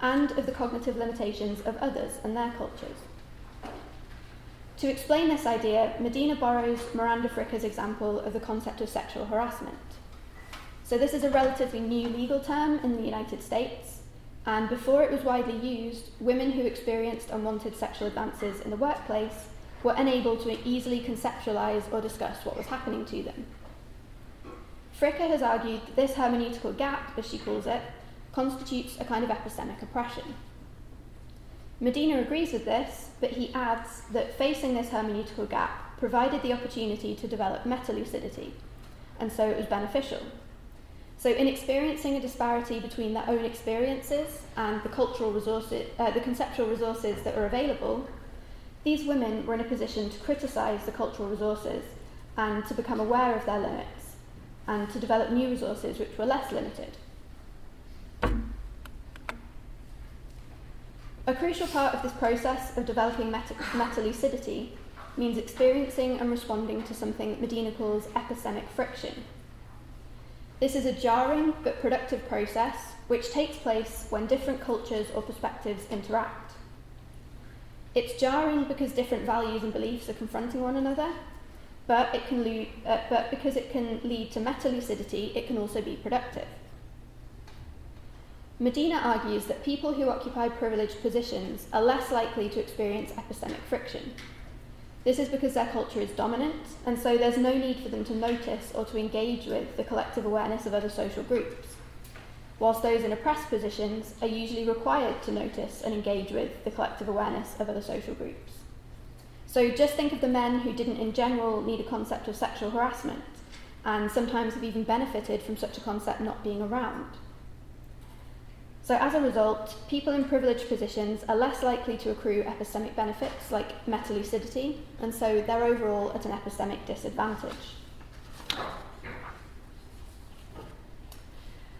[SPEAKER 4] and of the cognitive limitations of others and their cultures. To explain this idea, Medina borrows Miranda Fricker's example of the concept of sexual harassment. So, this is a relatively new legal term in the United States, and before it was widely used, women who experienced unwanted sexual advances in the workplace were unable to easily conceptualize or discuss what was happening to them. Fricker has argued that this hermeneutical gap, as she calls it, constitutes a kind of epistemic oppression. Medina agrees with this, but he adds that facing this hermeneutical gap provided the opportunity to develop meta lucidity, and so it was beneficial. So, in experiencing a disparity between their own experiences and the cultural resources, uh, the conceptual resources that were available, these women were in a position to criticise the cultural resources and to become aware of their limits and to develop new resources which were less limited. A crucial part of this process of developing meta, meta lucidity means experiencing and responding to something Medina calls epistemic friction. This is a jarring but productive process which takes place when different cultures or perspectives interact. It's jarring because different values and beliefs are confronting one another, but, it can uh, but because it can lead to meta lucidity, it can also be productive. Medina argues that people who occupy privileged positions are less likely to experience epistemic friction. This is because their culture is dominant, and so there's no need for them to notice or to engage with the collective awareness of other social groups whilst those in oppressed positions are usually required to notice and engage with the collective awareness of other social groups. So just think of the men who didn't in general need a concept of sexual harassment, and sometimes have even benefited from such a concept not being around. So as a result, people in privileged positions are less likely to accrue epistemic benefits like meta-lucidity, and so they're overall at an epistemic disadvantage.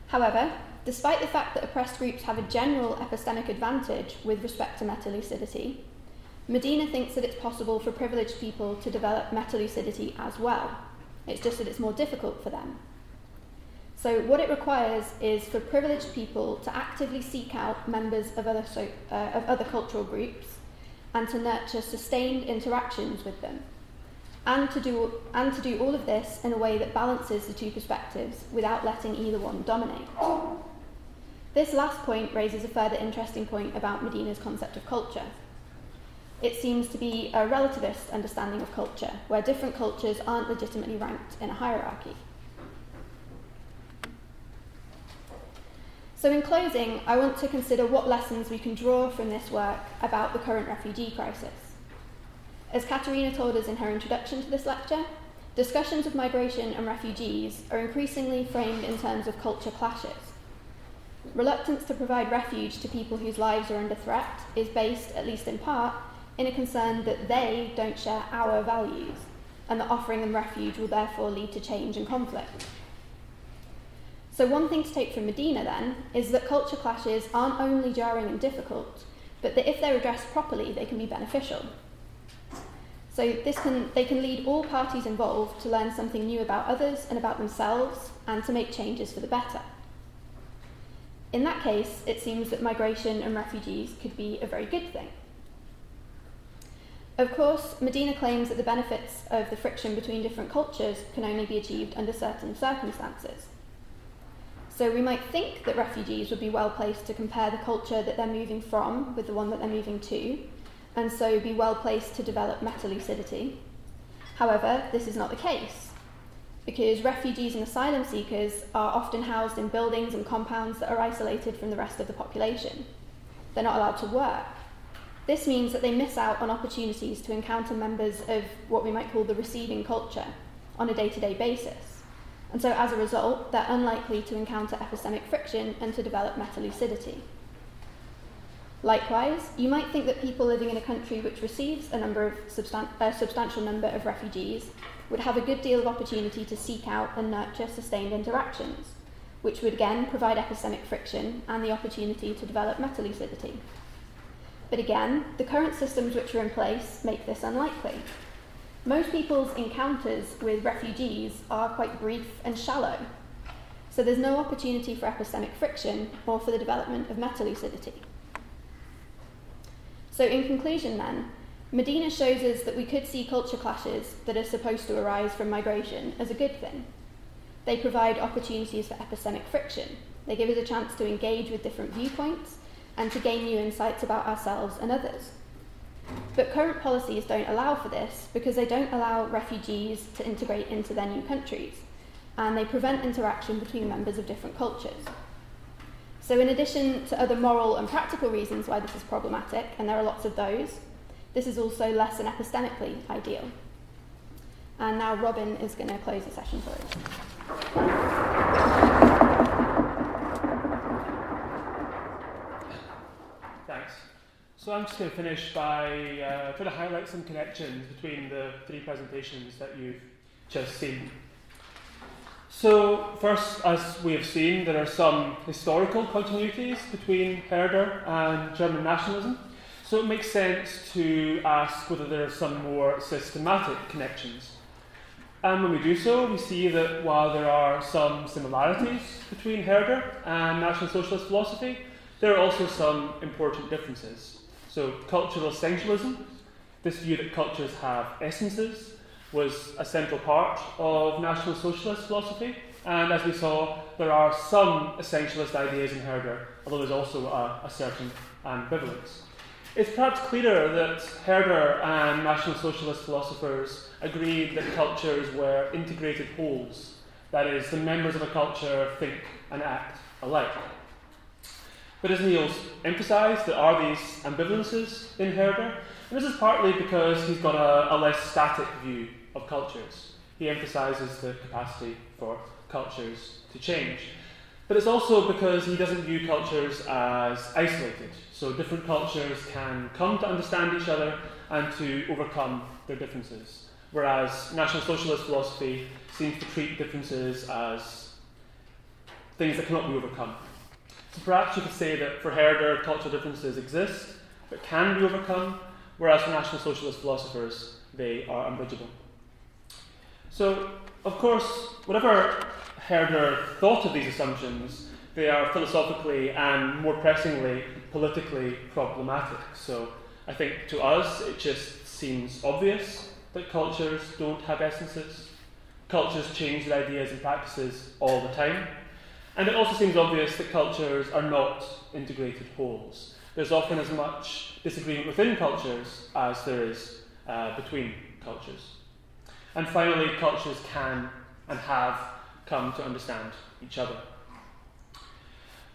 [SPEAKER 4] However, Despite the fact that oppressed groups have a general epistemic advantage with respect to meta-lucidity, Medina thinks that it's possible for privileged people to develop meta-lucidity as well. It's just that it's more difficult for them. So what it requires is for privileged people to actively seek out members of other, so, uh, of other cultural groups and to nurture sustained interactions with them. And to, do, and to do all of this in a way that balances the two perspectives without letting either one dominate. This last point raises a further interesting point about Medina's concept of culture. It seems to be a relativist understanding of culture, where different cultures aren't legitimately ranked in a hierarchy. So, in closing, I want to consider what lessons we can draw from this work about the current refugee crisis. As Katherina told us in her introduction to this lecture, discussions of migration and refugees are increasingly framed in terms of culture clashes. Reluctance to provide refuge to people whose lives are under threat is based, at least in part, in a concern that they don't share our values, and that offering them refuge will therefore lead to change and conflict. So, one thing to take from Medina then is that culture clashes aren't only jarring and difficult, but that if they're addressed properly, they can be beneficial. So, this can, they can lead all parties involved to learn something new about others and about themselves and to make changes for the better. In that case, it seems that migration and refugees could be a very good thing. Of course, Medina claims that the benefits of the friction between different cultures can only be achieved under certain circumstances. So we might think that refugees would be well placed to compare the culture that they're moving from with the one that they're moving to, and so be well placed to develop meta lucidity. However, this is not the case because refugees and asylum seekers are often housed in buildings and compounds that are isolated from the rest of the population. They're not allowed to work. This means that they miss out on opportunities to encounter members of what we might call the receiving culture on a day to day basis. And so, as a result, they're unlikely to encounter epistemic friction and to develop meta lucidity. Likewise, you might think that people living in a country which receives a, number of substan- a substantial number of refugees would have a good deal of opportunity to seek out and nurture sustained interactions, which would again provide epistemic friction and the opportunity to develop meta-lucidity. But again, the current systems which are in place make this unlikely. Most people's encounters with refugees are quite brief and shallow, so there's no opportunity for epistemic friction or for the development of meta-lucidity. So in conclusion then, Medina shows us that we could see culture clashes that are supposed to arise from migration as a good thing. They provide opportunities for epistemic friction. They give us a chance to engage with different viewpoints and to gain new insights about ourselves and others. But current policies don't allow for this because they don't allow refugees to integrate into their new countries, and they prevent interaction between members of different cultures. So, in addition to other moral and practical reasons why this is problematic, and there are lots of those, this is also less than epistemically ideal. And now Robin is going to close the session for us.
[SPEAKER 5] Thanks. So I'm just going to finish by uh, trying to highlight some connections between the three presentations that you've just seen. So, first, as we have seen, there are some historical continuities between Herder and German nationalism. So, it makes sense to ask whether there are some more systematic connections. And when we do so, we see that while there are some similarities between Herder and National Socialist philosophy, there are also some important differences. So, cultural essentialism, this view that cultures have essences, was a central part of National Socialist philosophy. And as we saw, there are some essentialist ideas in Herder, although there's also a, a certain ambivalence. It's perhaps clearer that Herder and National Socialist philosophers agreed that cultures were integrated wholes. That is, the members of a culture think and act alike. But as Niels emphasised, there are these ambivalences in Herder, and this is partly because he's got a, a less static view of cultures. He emphasises the capacity for cultures to change. But it's also because he doesn't view cultures as isolated. So different cultures can come to understand each other and to overcome their differences. Whereas National Socialist philosophy seems to treat differences as things that cannot be overcome. Perhaps you could say that for Herder, cultural differences exist, but can be overcome, whereas for National Socialist philosophers, they are unbridgeable. So, of course, whatever Herder thought of these assumptions, they are philosophically and more pressingly politically problematic. So, I think to us it just seems obvious that cultures don't have essences. Cultures change their ideas and practices all the time. And it also seems obvious that cultures are not integrated wholes. There's often as much disagreement within cultures as there is uh, between cultures. And finally, cultures can and have come to understand each other.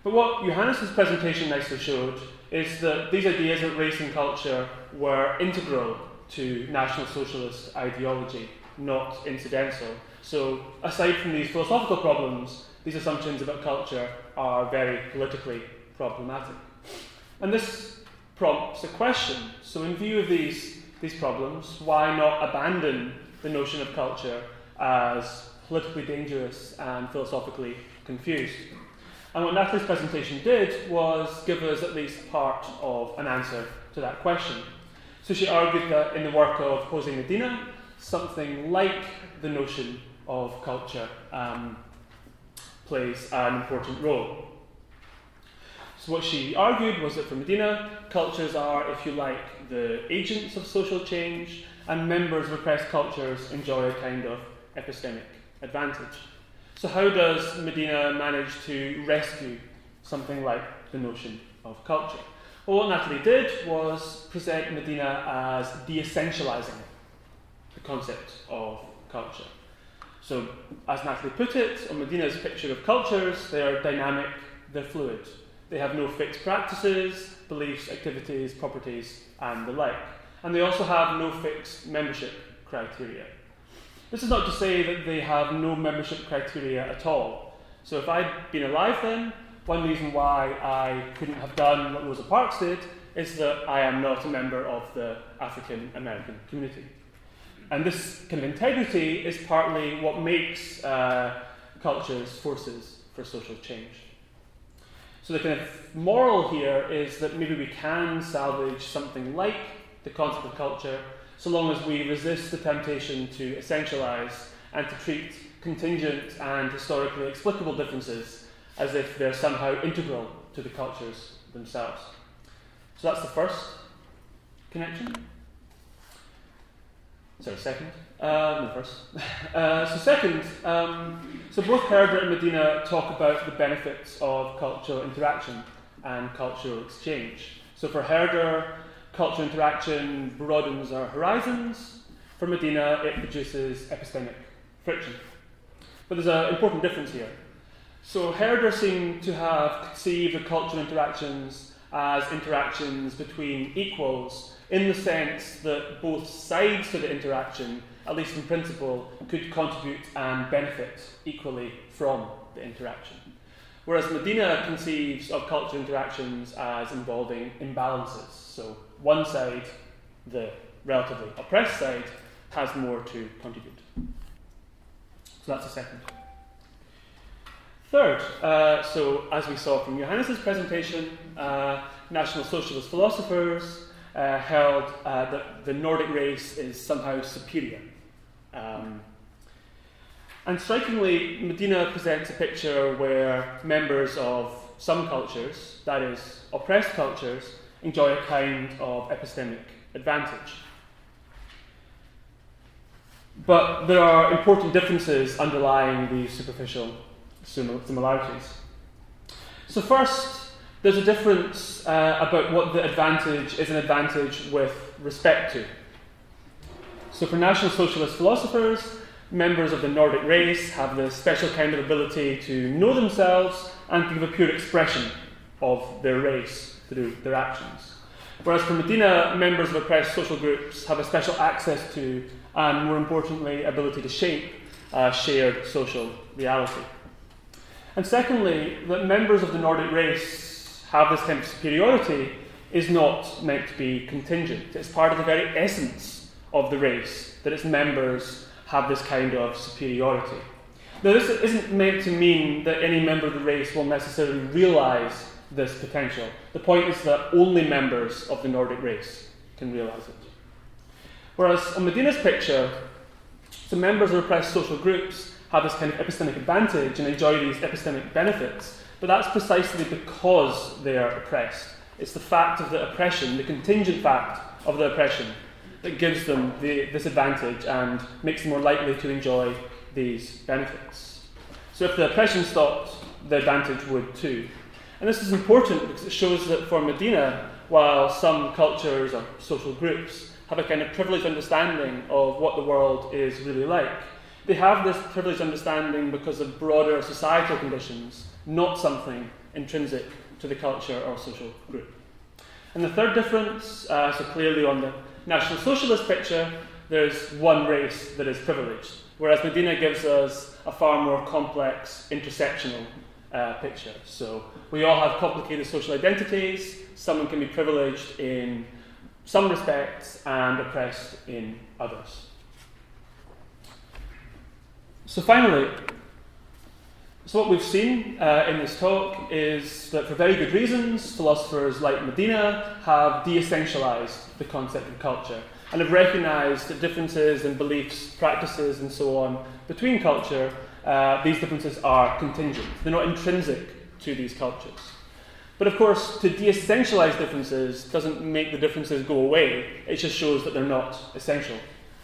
[SPEAKER 5] But what Johannes' presentation nicely showed is that these ideas of race and culture were integral to National Socialist ideology, not incidental. So, aside from these philosophical problems, these assumptions about culture are very politically problematic. And this prompts a question. So, in view of these, these problems, why not abandon the notion of culture as politically dangerous and philosophically confused? And what Natalie's presentation did was give us at least part of an answer to that question. So she argued that in the work of Jose Medina, something like the notion of culture um, plays an important role. So, what she argued was that for Medina, cultures are, if you like, the agents of social change, and members of oppressed cultures enjoy a kind of epistemic advantage. So, how does Medina manage to rescue something like the notion of culture? Well, what Natalie did was present Medina as de essentializing the concept of culture. So, as Natalie put it, on Medina's picture of cultures, they are dynamic, they're fluid. They have no fixed practices, beliefs, activities, properties, and the like. And they also have no fixed membership criteria. This is not to say that they have no membership criteria at all. So, if I'd been alive then, one reason why I couldn't have done what Rosa Parks did is that I am not a member of the African American community. And this kind of integrity is partly what makes uh, cultures forces for social change. So the kind of moral here is that maybe we can salvage something like the concept of culture so long as we resist the temptation to essentialize and to treat contingent and historically explicable differences as if they're somehow integral to the cultures themselves. So that's the first connection. Sorry, second. No, first. Uh, so second, um, so both Herder and Medina talk about the benefits of cultural interaction and cultural exchange. So for Herder, cultural interaction broadens our horizons. For Medina, it produces epistemic friction. But there's an important difference here. So Herder seemed to have conceived of cultural interactions as interactions between equals in the sense that both sides to the interaction, at least in principle, could contribute and benefit equally from the interaction. Whereas Medina conceives of cultural interactions as involving imbalances. So one side, the relatively oppressed side, has more to contribute. So that's the second Third, uh, so as we saw from Johannes' presentation, National Socialist philosophers uh, held uh, that the Nordic race is somehow superior. Um, and strikingly, Medina presents a picture where members of some cultures, that is, oppressed cultures, enjoy a kind of epistemic advantage. But there are important differences underlying these superficial similarities. So, first, there's a difference uh, about what the advantage is an advantage with respect to. So, for National Socialist philosophers, members of the Nordic race have the special kind of ability to know themselves and to give a pure expression of their race through their actions. Whereas for Medina, members of oppressed social groups have a special access to, and more importantly, ability to shape uh, shared social reality. And secondly, that members of the Nordic race have this kind of superiority is not meant to be contingent. It's part of the very essence of the race that its members have this kind of superiority. Now, this isn't meant to mean that any member of the race will necessarily realize this potential. The point is that only members of the Nordic race can realize it. Whereas on Medina's picture, the members of oppressed social groups have this kind of epistemic advantage and enjoy these epistemic benefits. But that's precisely because they are oppressed. It's the fact of the oppression, the contingent fact of the oppression, that gives them the, this advantage and makes them more likely to enjoy these benefits. So if the oppression stopped, the advantage would too. And this is important because it shows that for Medina, while some cultures or social groups have a kind of privileged understanding of what the world is really like, they have this privileged understanding because of broader societal conditions, not something intrinsic to the culture or social group. And the third difference, uh, so clearly on the National Socialist picture, there's one race that is privileged, whereas Medina gives us a far more complex intersectional uh, picture. So we all have complicated social identities, someone can be privileged in some respects and oppressed in others. So, finally, so what we've seen uh, in this talk is that for very good reasons, philosophers like Medina have de essentialized the concept of culture and have recognized that differences in beliefs, practices, and so on between culture, uh, these differences are contingent. They're not intrinsic to these cultures. But of course, to de essentialize differences doesn't make the differences go away, it just shows that they're not essential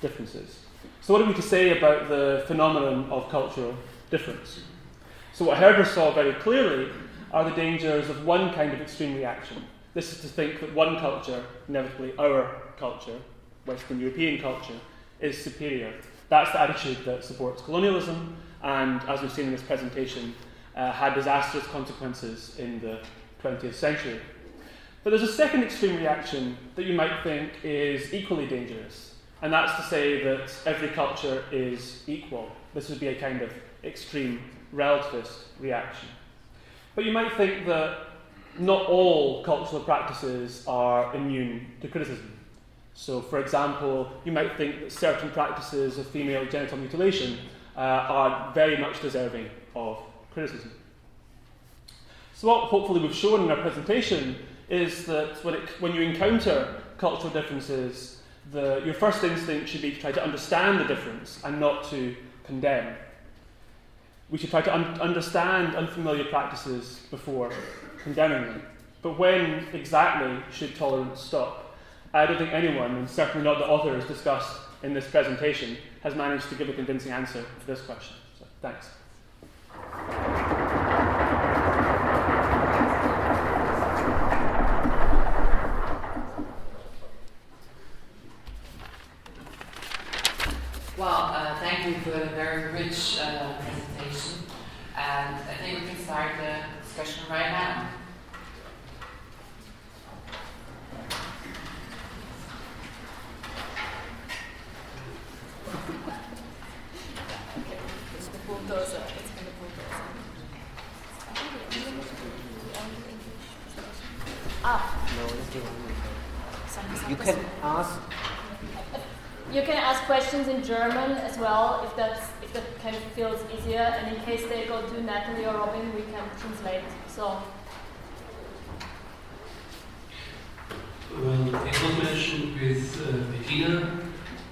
[SPEAKER 5] differences. So, what are we to say about the phenomenon of cultural difference? So, what Herder saw very clearly are the dangers of one kind of extreme reaction. This is to think that one culture, inevitably our culture, Western European culture, is superior. That's the attitude that supports colonialism, and as we've seen in this presentation, uh, had disastrous consequences in the 20th century. But there's a second extreme reaction that you might think is equally dangerous, and that's to say that every culture is equal. This would be a kind of extreme relativist reaction. But you might think that not all cultural practices are immune to criticism. So, for example, you might think that certain practices of female genital mutilation uh, are very much deserving of criticism. So, what hopefully we've shown in our presentation is that when, it, when you encounter cultural differences, the, your first instinct should be to try to understand the difference and not to condemn. We should try to un- understand unfamiliar practices before condemning them. But when exactly should tolerance stop? I don't think anyone, and certainly not the authors discussed in this presentation, has managed to give a convincing answer to this question. So, thanks.
[SPEAKER 6] Well, uh, thank you for a very rich uh. And I think we can start the discussion right now.
[SPEAKER 3] Ah. You can ask
[SPEAKER 1] you can ask questions in German as well if that's if if that kind of feels easier. And in case they go to Natalie or Robin, we can translate. So.
[SPEAKER 7] Well, it was mentioned with uh, Medina,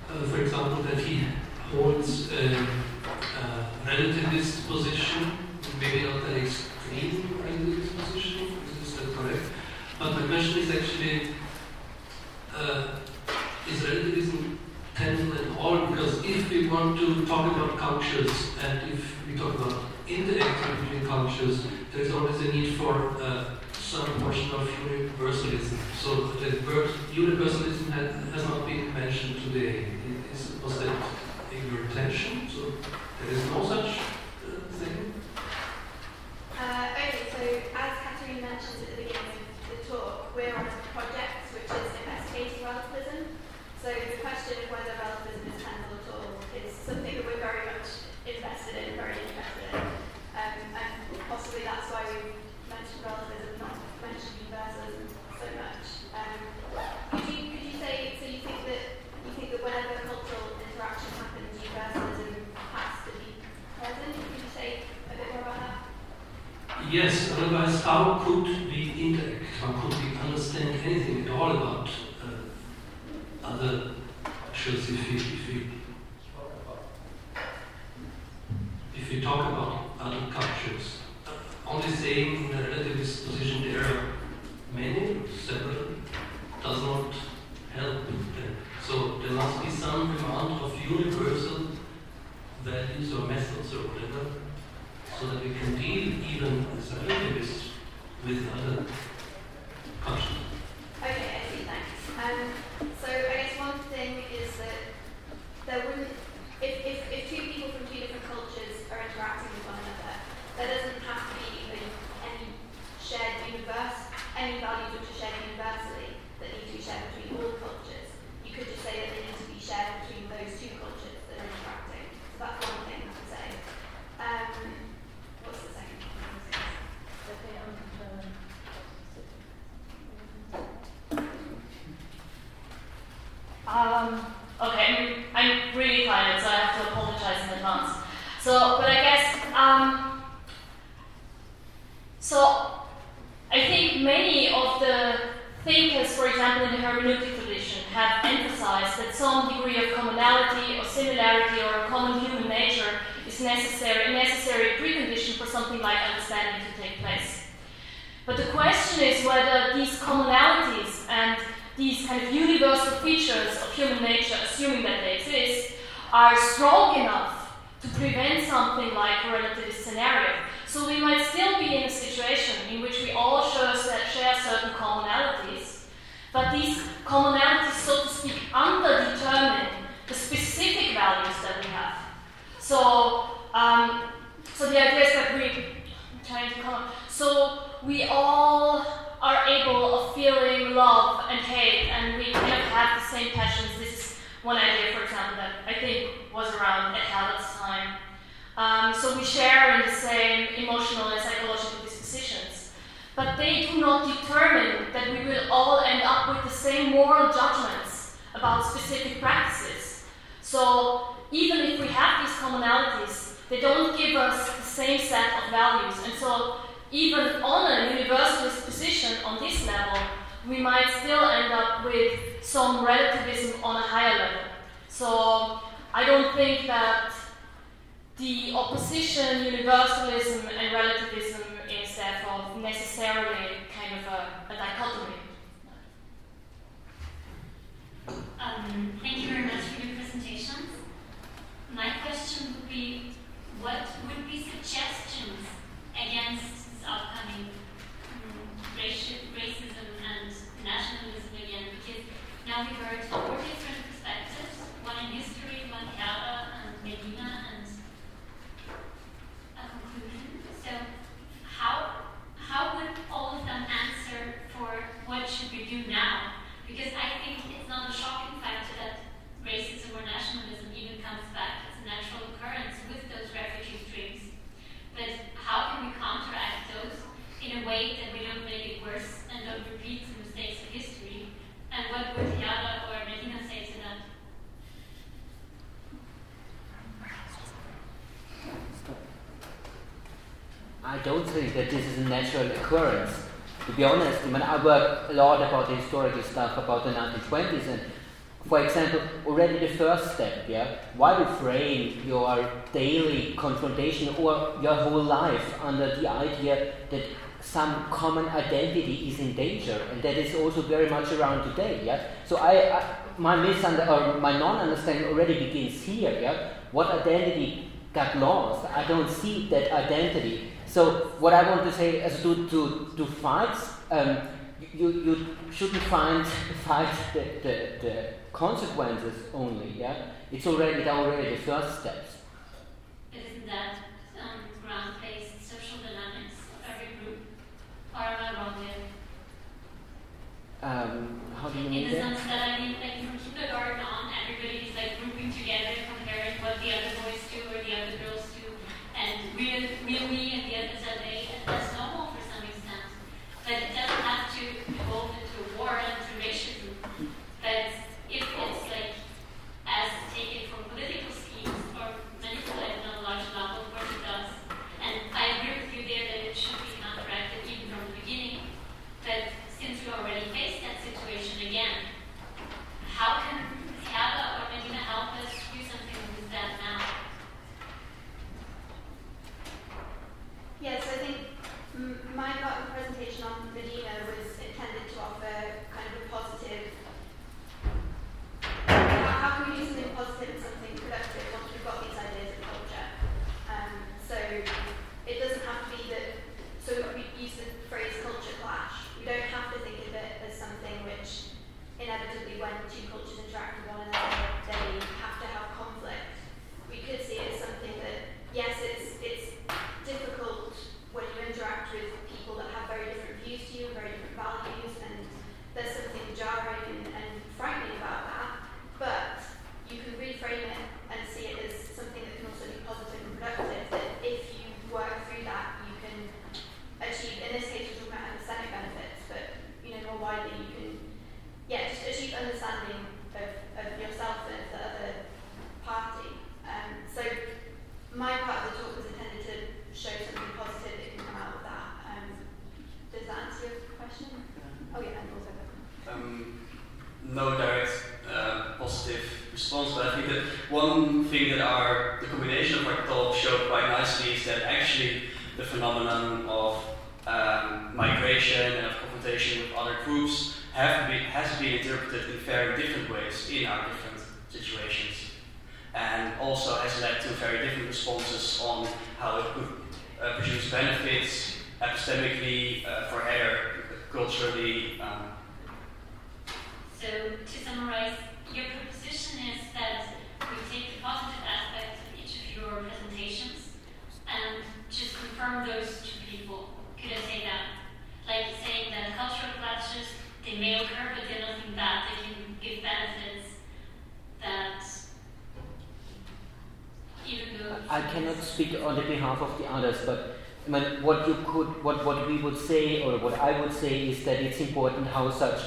[SPEAKER 7] uh, for example, that he holds a, a relativist position, maybe not an extreme relativist position, is that correct? But my question is actually, uh, is relativism at all? Because if we want to talk about cultures and if we talk about interacting between cultures, there is always a need for uh, some portion of universalism. So the word universalism has, has not been mentioned today. Is, was that in your attention? So there is no such uh, thing?
[SPEAKER 4] Uh, okay, so as Catherine mentioned at the beginning of the talk, we're on a project which is investigating relativism. So the question of whether relativism is tenable at all is something that we're very much invested in, very interested in. Um, and possibly that's why we mentioned relativism, not mentioned universalism so much. Um, could you could you say so you think that you think that whenever cultural interaction happens, universalism has to be present? Could you say a bit more about that?
[SPEAKER 7] Yes, otherwise how could we interact? How could we understand anything at all about uh, other cultures if we, if we if we talk about other cultures? Only saying in a relativist position there are many, several, does not help them. So there must be some amount of universal values or methods or whatever so that we can deal even as relativists with other cultures.
[SPEAKER 4] Okay, I see, thanks. Um, so I guess one thing is that there wouldn't, if, if, if two people from two different cultures are interacting with one another, there doesn't have to be even any shared universe, any values which are shared universally that need to be shared between all cultures. You could just say that they need to be shared between those two cultures that are interacting. So that's one thing I would say. Um, what's the second thing?
[SPEAKER 1] Um, okay, I'm, I'm really tired, so I have to apologize in advance. So, but I guess, um, so I think many of the thinkers, for example, in the hermeneutic tradition, have emphasized that some degree of commonality or similarity or a common human nature is necessary, necessary precondition for something like understanding to take place. But the question is whether these commonalities and these kind of universal features of human nature, assuming that they exist, are strong enough to prevent something like a relativist scenario. So we might still be in a situation in which we all share certain commonalities, but these commonalities, so to speak, underdetermine the specific values that we have. So, um, so the idea is that we, trying to come, so we all are able of feeling love and hate, and we kind of have the same passions. This is one idea, for example, that I think was around at Herder's time. Um, so we share in the same emotional and psychological dispositions. But they do not determine that we will all end up with the same moral judgments about specific practices. So even if we have these commonalities, they don't give us the same set of values. And so even on a universalist position on this level, we might still end up with some relativism on a higher level. So I don't think that the opposition, universalism, and relativism is therefore necessarily kind of a, a dichotomy.
[SPEAKER 8] Um, thank you very much. My question would be, what would be suggestions against this upcoming um, racism and nationalism again? Because now we've heard four different perspectives, one in history, one Chiara and Medina, and a conclusion. So how how would all of them answer for what should we do now? Because I think it's not a shocking factor that racism or nationalism even comes back as a natural occurrence with those refugee streams. But how can we counteract those in a way that we don't make it worse and don't repeat the mistakes of history? And what would Yala or Medina say to
[SPEAKER 3] that? I don't think that this is a natural occurrence. To be honest, I mean, I work a lot about the historical stuff about the 1920s and for example, already the first step, yeah, why you frame your daily confrontation or your whole life under the idea that some common identity is in danger, and that is also very much around today, yeah. So I, I my misunder or my non-understanding already begins here, yeah. What identity got lost? I don't see that identity. So what I want to say is to to to fight. Um, you, you shouldn't find fight the, the, the consequences only, yeah? It's already already the first steps.
[SPEAKER 8] Isn't that um, ground-based social dynamics of every group? Or am I wrong there?
[SPEAKER 3] Um, how do you
[SPEAKER 8] In
[SPEAKER 3] mean
[SPEAKER 8] the
[SPEAKER 3] that?
[SPEAKER 8] sense that I mean, like from kindergarten on, everybody's like grouping together, comparing what the other boys
[SPEAKER 4] to
[SPEAKER 8] summarize, your proposition is that we take the positive aspects of each of your presentations and just confirm those to people. Could I say that? Like saying that cultural clashes, they may occur, but they're nothing bad. They can give benefits that even though
[SPEAKER 3] I cannot speak on the behalf of the others, but I mean, what you could, what, what we would say, or what I would say, is that it's important how such,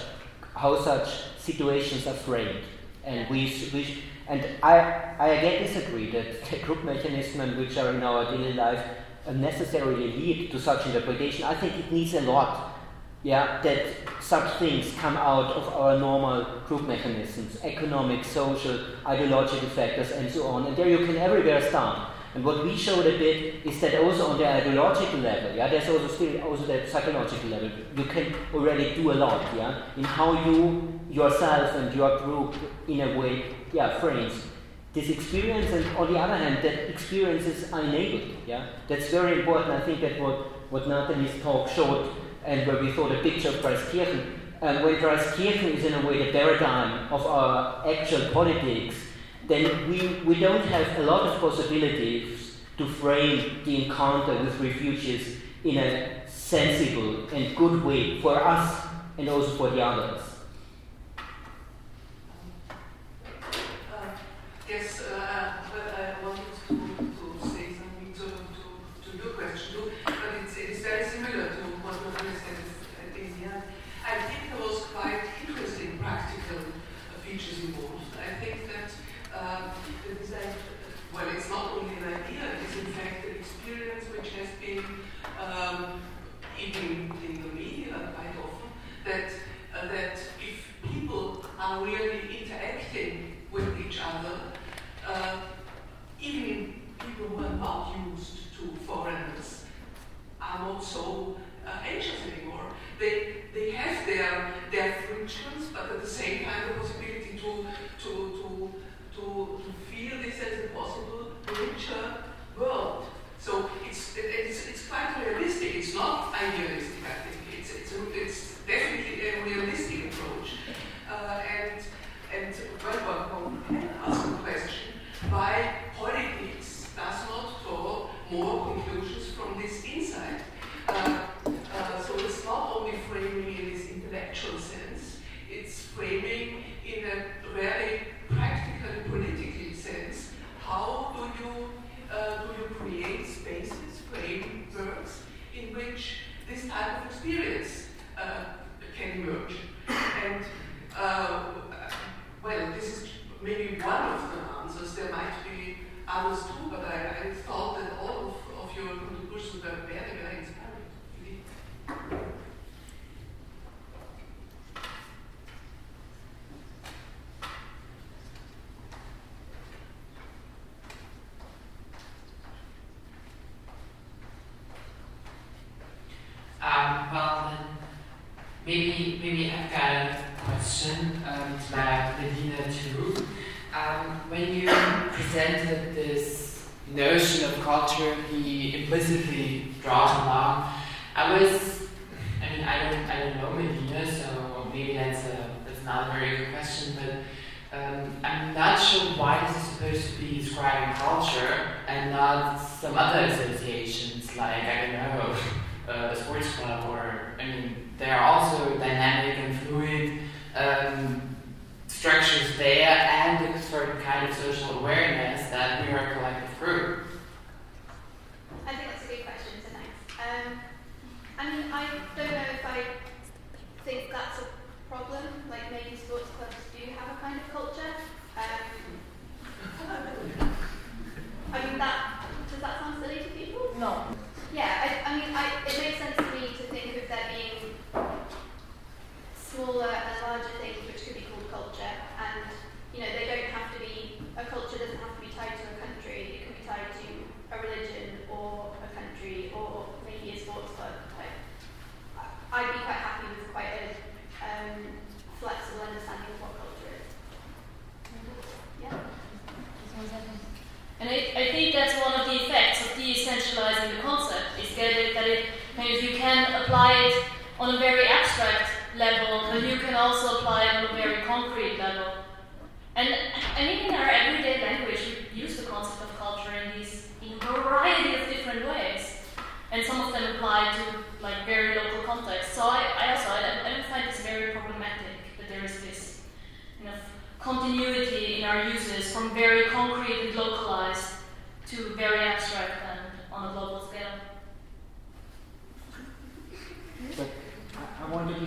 [SPEAKER 3] how such situations are framed, and we, we and I, I again disagree that the group mechanisms which are in our daily life necessarily lead to such interpretation. I think it needs a lot, yeah, that such things come out of our normal group mechanisms, economic, social, ideological factors, and so on. And there you can everywhere start. And what we showed a bit is that also on the ideological level, yeah, there's also still also the psychological level. You can already do a lot, yeah, in how you yourself and your group, in a way, yeah, frames this experience. And on the other hand, that experiences are enabled, yeah. That's very important. I think that what what Natalie's talk showed, and where we saw the picture of Preiskirchen, and when Preiskirchen is in a way the paradigm of our actual politics then we, we don't have a lot of possibilities to frame the encounter with refugees in a sensible and good way for us and also for the others.
[SPEAKER 6] Uh, yes, uh,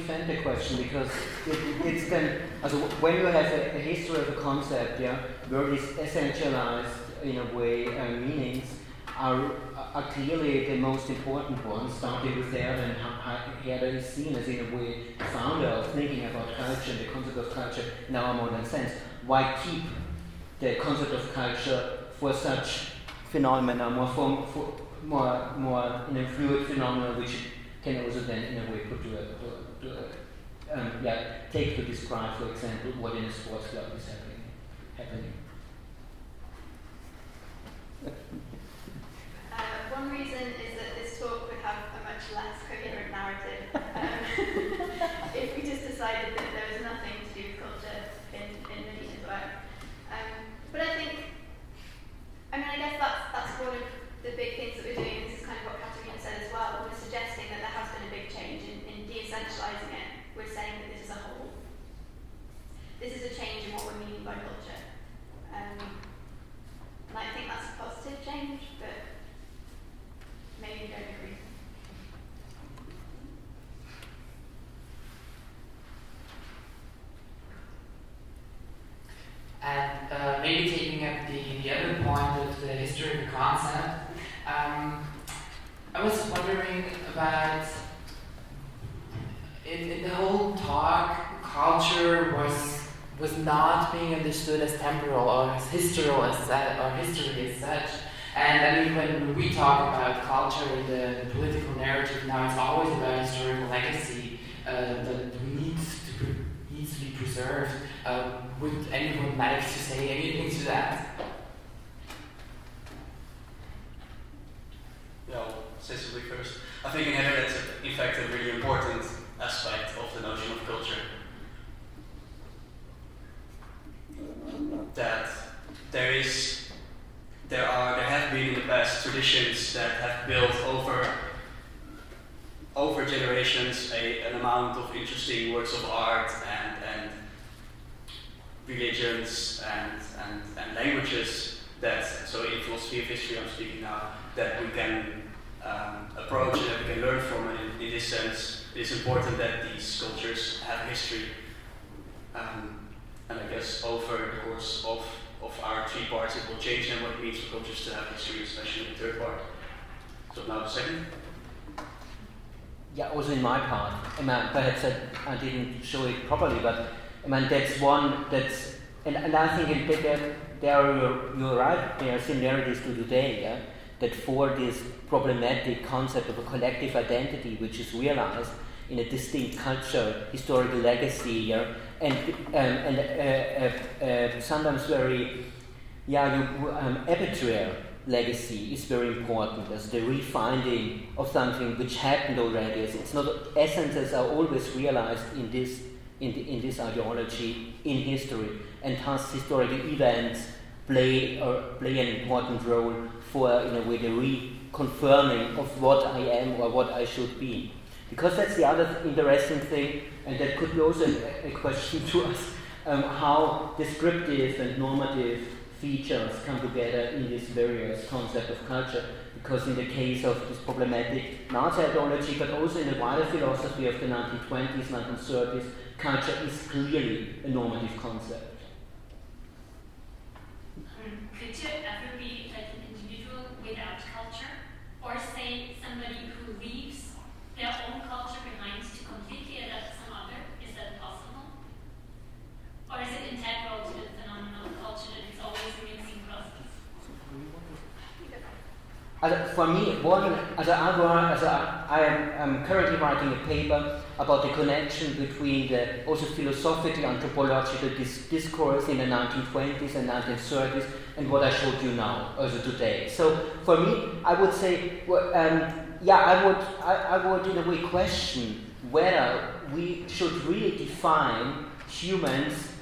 [SPEAKER 6] the question
[SPEAKER 3] because it, it's then also when you have a, a, history of a concept, yeah, where these essentialized in a way uh, meanings are are clearly the most important ones, starting with Herder and Herder is seen as in a way founder of thinking about culture and the concept of culture in our modern sense. Why keep the concept of culture for such phenomena more form, for more more in a fluid phenomena which can also then in a way put to a um, yeah, take to describe, for example, what in a sports club is happening. happening.
[SPEAKER 4] Uh, one reason is to
[SPEAKER 9] say anything to that.
[SPEAKER 2] Yeah, I'll say something first. I think in Herder that's in fact a really important aspect of the notion of culture. That there is, there are, there have been in the past traditions that have built over, over generations a, an amount of interesting works of art and, and religions and, and, and languages that, so in philosophy of history I'm speaking now, that we can um, approach and that we can learn from. And in, in, this sense, it is important that these cultures have history. Um, over the course of, of our three parts, it will change then what it means for cultures to have history, especially in the third part. So now the second.
[SPEAKER 3] Yeah, also in my part, I mean, perhaps I, I didn't show it properly, but I mean, that's one that's, and, and I think that there, there are, you're right, there are similarities to today, yeah? that for this problematic concept of a collective identity, which is realized in a distinct culture, historical legacy, yeah? And, um, and uh, uh, uh, sometimes very, yeah, you, um, legacy is very important as the refinding of something which happened already. It's not essences are always realized in this in, the, in this ideology in history, and thus historical events play or play an important role for in a way the reconfirming of what I am or what I should be. Because that's the other interesting thing, and that could be also a, a question to us, um, how descriptive and normative features come together in this various concept of culture. Because in the case of this problematic Nazi ideology, but also in the wider philosophy of the 1920s, 1930s, culture is clearly a normative concept.
[SPEAKER 8] Um, could you ever be an individual without culture? Or say somebody who leaves their own culture behind to completely adapt some other? Is that possible? Or is it integral to the phenomenon of culture that it's always a mixing process?
[SPEAKER 3] Also for me, one, also I, also I am currently writing a paper about the connection between the also philosophical anthropological dis discourse in the 1920s and 1930s and what I showed you now, as also today. So for me, I would say, well, um, yeah, I would, I, I would in a way question whether we should really define humans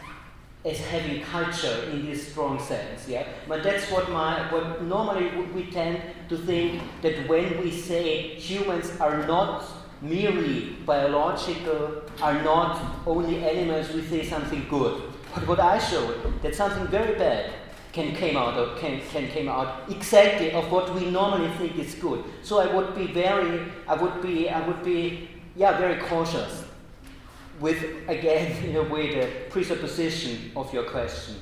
[SPEAKER 3] as having culture in this strong sense, yeah. But that's what my what normally we tend to think that when we say humans are not merely biological, are not only animals, we say something good. But what I showed that something very bad can came out of can, can came out exactly of what we normally think is good. So I would be very I would be I would be yeah very cautious with again in a way the presupposition of your question.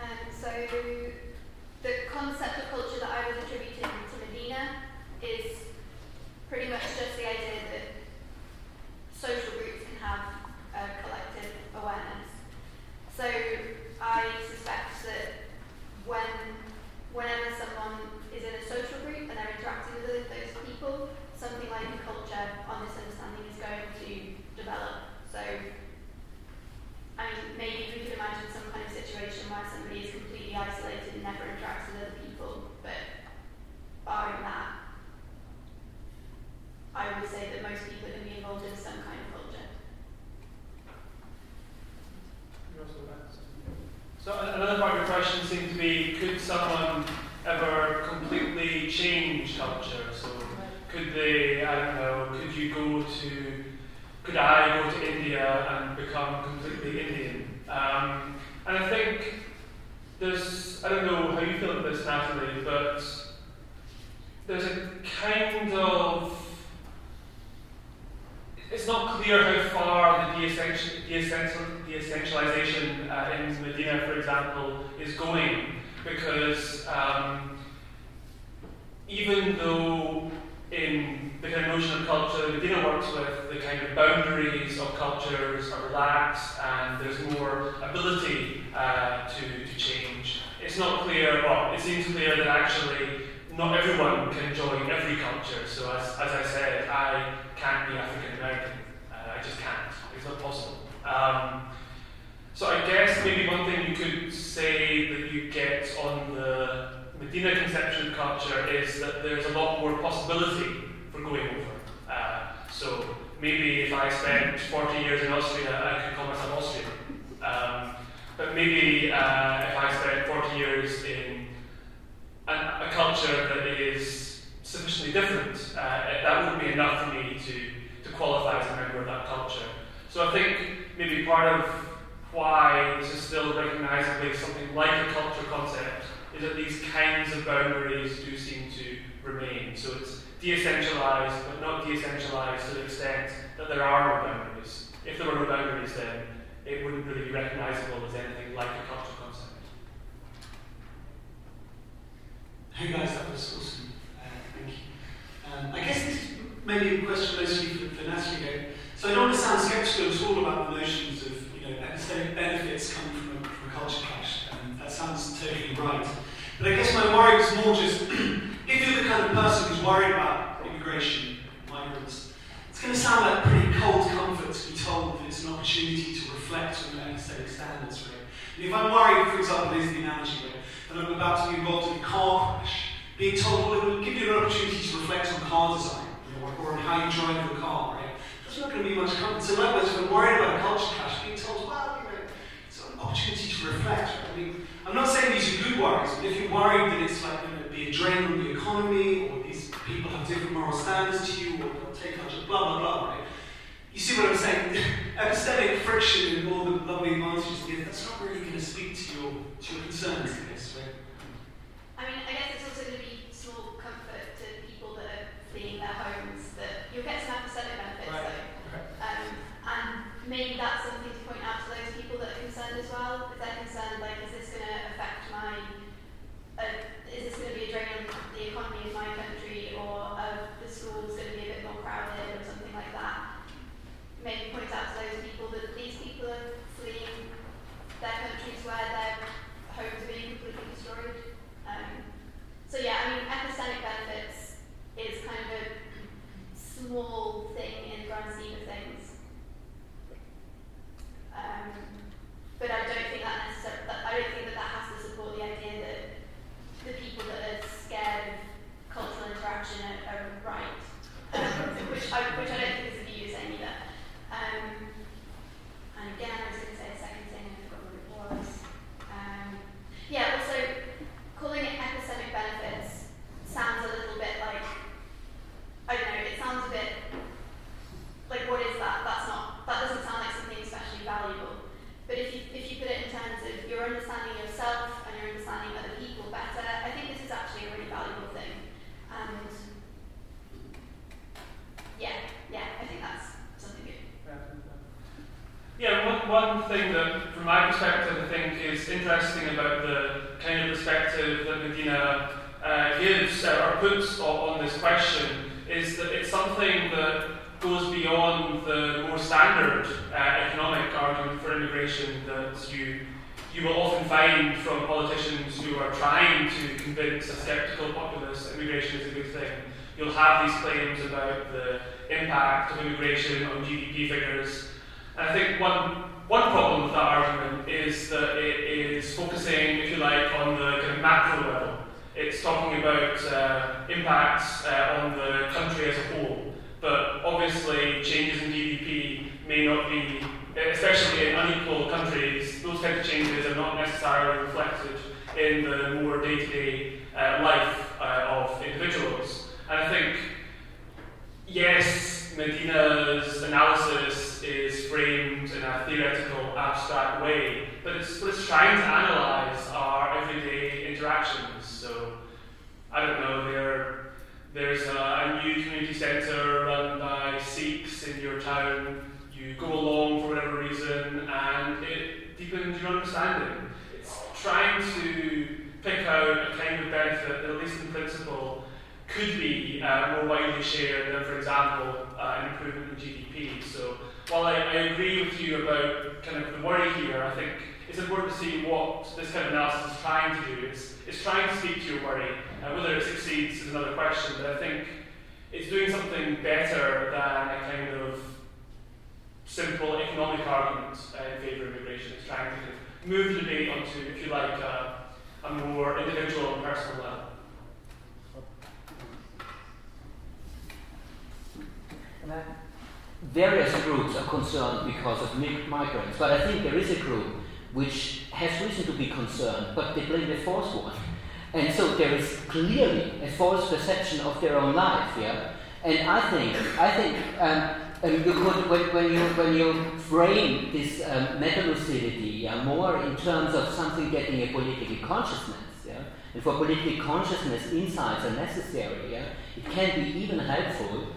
[SPEAKER 4] Um, so the concept of culture that I was attributing to Medina is pretty much just the idea that social groups can have a collective awareness. So I suspect that
[SPEAKER 5] if
[SPEAKER 10] I'm worried, for example, is the analogy, right, that I'm about to be involved in a car crash, being told, well, it will give you an opportunity to reflect on car design, you know, or on how you drive your car, right? There's not going to be much comfort. So likewise, if I'm worried about a culture clash, being told, well, you know, it's an opportunity to reflect, right? I mean, I'm not saying these are good worries, but if you're worried that it's like be a drain on the economy, or these people have different moral standards to you, or they'll take culture, blah, blah, blah, right? You see what I'm saying? Epistemic friction and all the lovely advantages give, that's not really going to speak to your, to your concerns, I guess, right?
[SPEAKER 4] I mean, I guess it's also going to be small comfort to people that are fleeing their homes that you'll get some epistemic benefits
[SPEAKER 10] Right.
[SPEAKER 4] though.
[SPEAKER 10] Okay.
[SPEAKER 4] Um, and maybe that's something to point out to those people that are concerned as well. If they're concerned, like, is this going to affect my, uh, is this going to be a drain on the economy of my country, or uh, the schools going to be a bit more crowded, or something like that? Maybe point out to those people that these people are fleeing their countries where their homes are being completely destroyed. Um, so yeah, I mean, epistemic benefits is kind of a small thing in the grand scheme of things. Um, but I don't think that necessarily, I don't think that that has to support the idea that the people that are scared of cultural interaction are, are right. Um, which, I, which I don't think is the view you're saying either. Um, and again, I was going to say a second thing, I forgot what it was. Um, yeah, also, calling it epistemic benefits sounds a little bit like, I don't know, it sounds a bit like what is that? That's not, that doesn't sound like something especially valuable. But if you, if you put it in terms of your understanding yourself and your understanding other people better, I think this is actually a really valuable thing. And yeah, yeah, I think that's.
[SPEAKER 5] Yeah, one, one thing that, from my perspective, I think is interesting about the kind of perspective that Medina uh, gives uh, or puts on, on this question is that it's something that goes beyond the more standard uh, economic argument for immigration that you you will often find from politicians who are trying to convince a sceptical populace that immigration is a good thing. You'll have these claims about the impact of immigration on GDP figures. And I think one, one problem with that argument is that it is focusing, if you like, on the kind of macro level. It's talking about uh, impacts uh, on the country as a whole. But obviously, changes in GDP may not be, especially in unequal countries, those kinds of changes are not necessarily reflected in the more day to day life uh, of individuals. And I think, yes, Medina's analysis is framed in a theoretical, abstract way, but it's, but it's trying to analyze our everyday interactions. So, I don't know, there, there's a, a new community centre run by Sikhs in your town. You go along for whatever reason, and it deepens your understanding. It's trying to pick out a kind of benefit that, at least in principle, could be uh, more widely shared than, for example, uh, an improvement in GDP. So while I, I agree with you about kind of the worry here, I think it's important to see what this kind of analysis is trying to do. It's, it's trying to speak to your worry. Uh, whether it succeeds is another question, but I think it's doing something better than a kind of simple economic argument uh, in favour of immigration. It's trying to move the debate onto, if you like, uh, a more individual and personal level.
[SPEAKER 3] Various groups are concerned because of migrants, but I think there is a group which has reason to be concerned, but they blame the false one. And so there is clearly a false perception of their own life, yeah. And I think, I think um, um, you could, when, when, you when you frame this um, meta-lucidity yeah, more in terms of something getting a political consciousness, yeah, and for political consciousness, insights are necessary. Yeah, it can be even helpful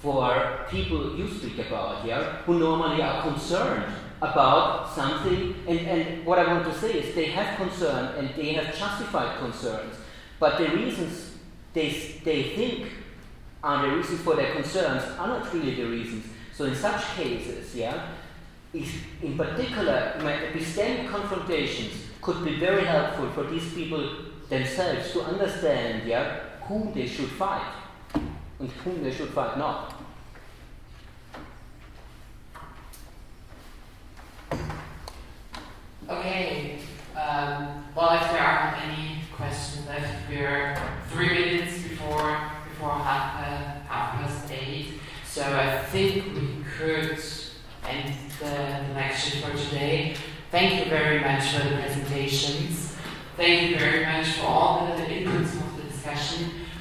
[SPEAKER 3] for people you speak about, here who normally are concerned about something. And, and what I want to say is they have concern and they have justified concerns, but the reasons they, they think are the reasons for their concerns are not really the reasons. So in such cases, yeah, in particular, epistemic confrontations could be very helpful for these people themselves to understand, yeah, whom they should fight whom they should fight not.
[SPEAKER 9] Okay. Um, well, if there aren't any questions left, we're three minutes before before half, uh, half past eight. So I think we could end the, lecture for today. Thank you very much for the presentations. Thank you very much for all the inputs of the discussion,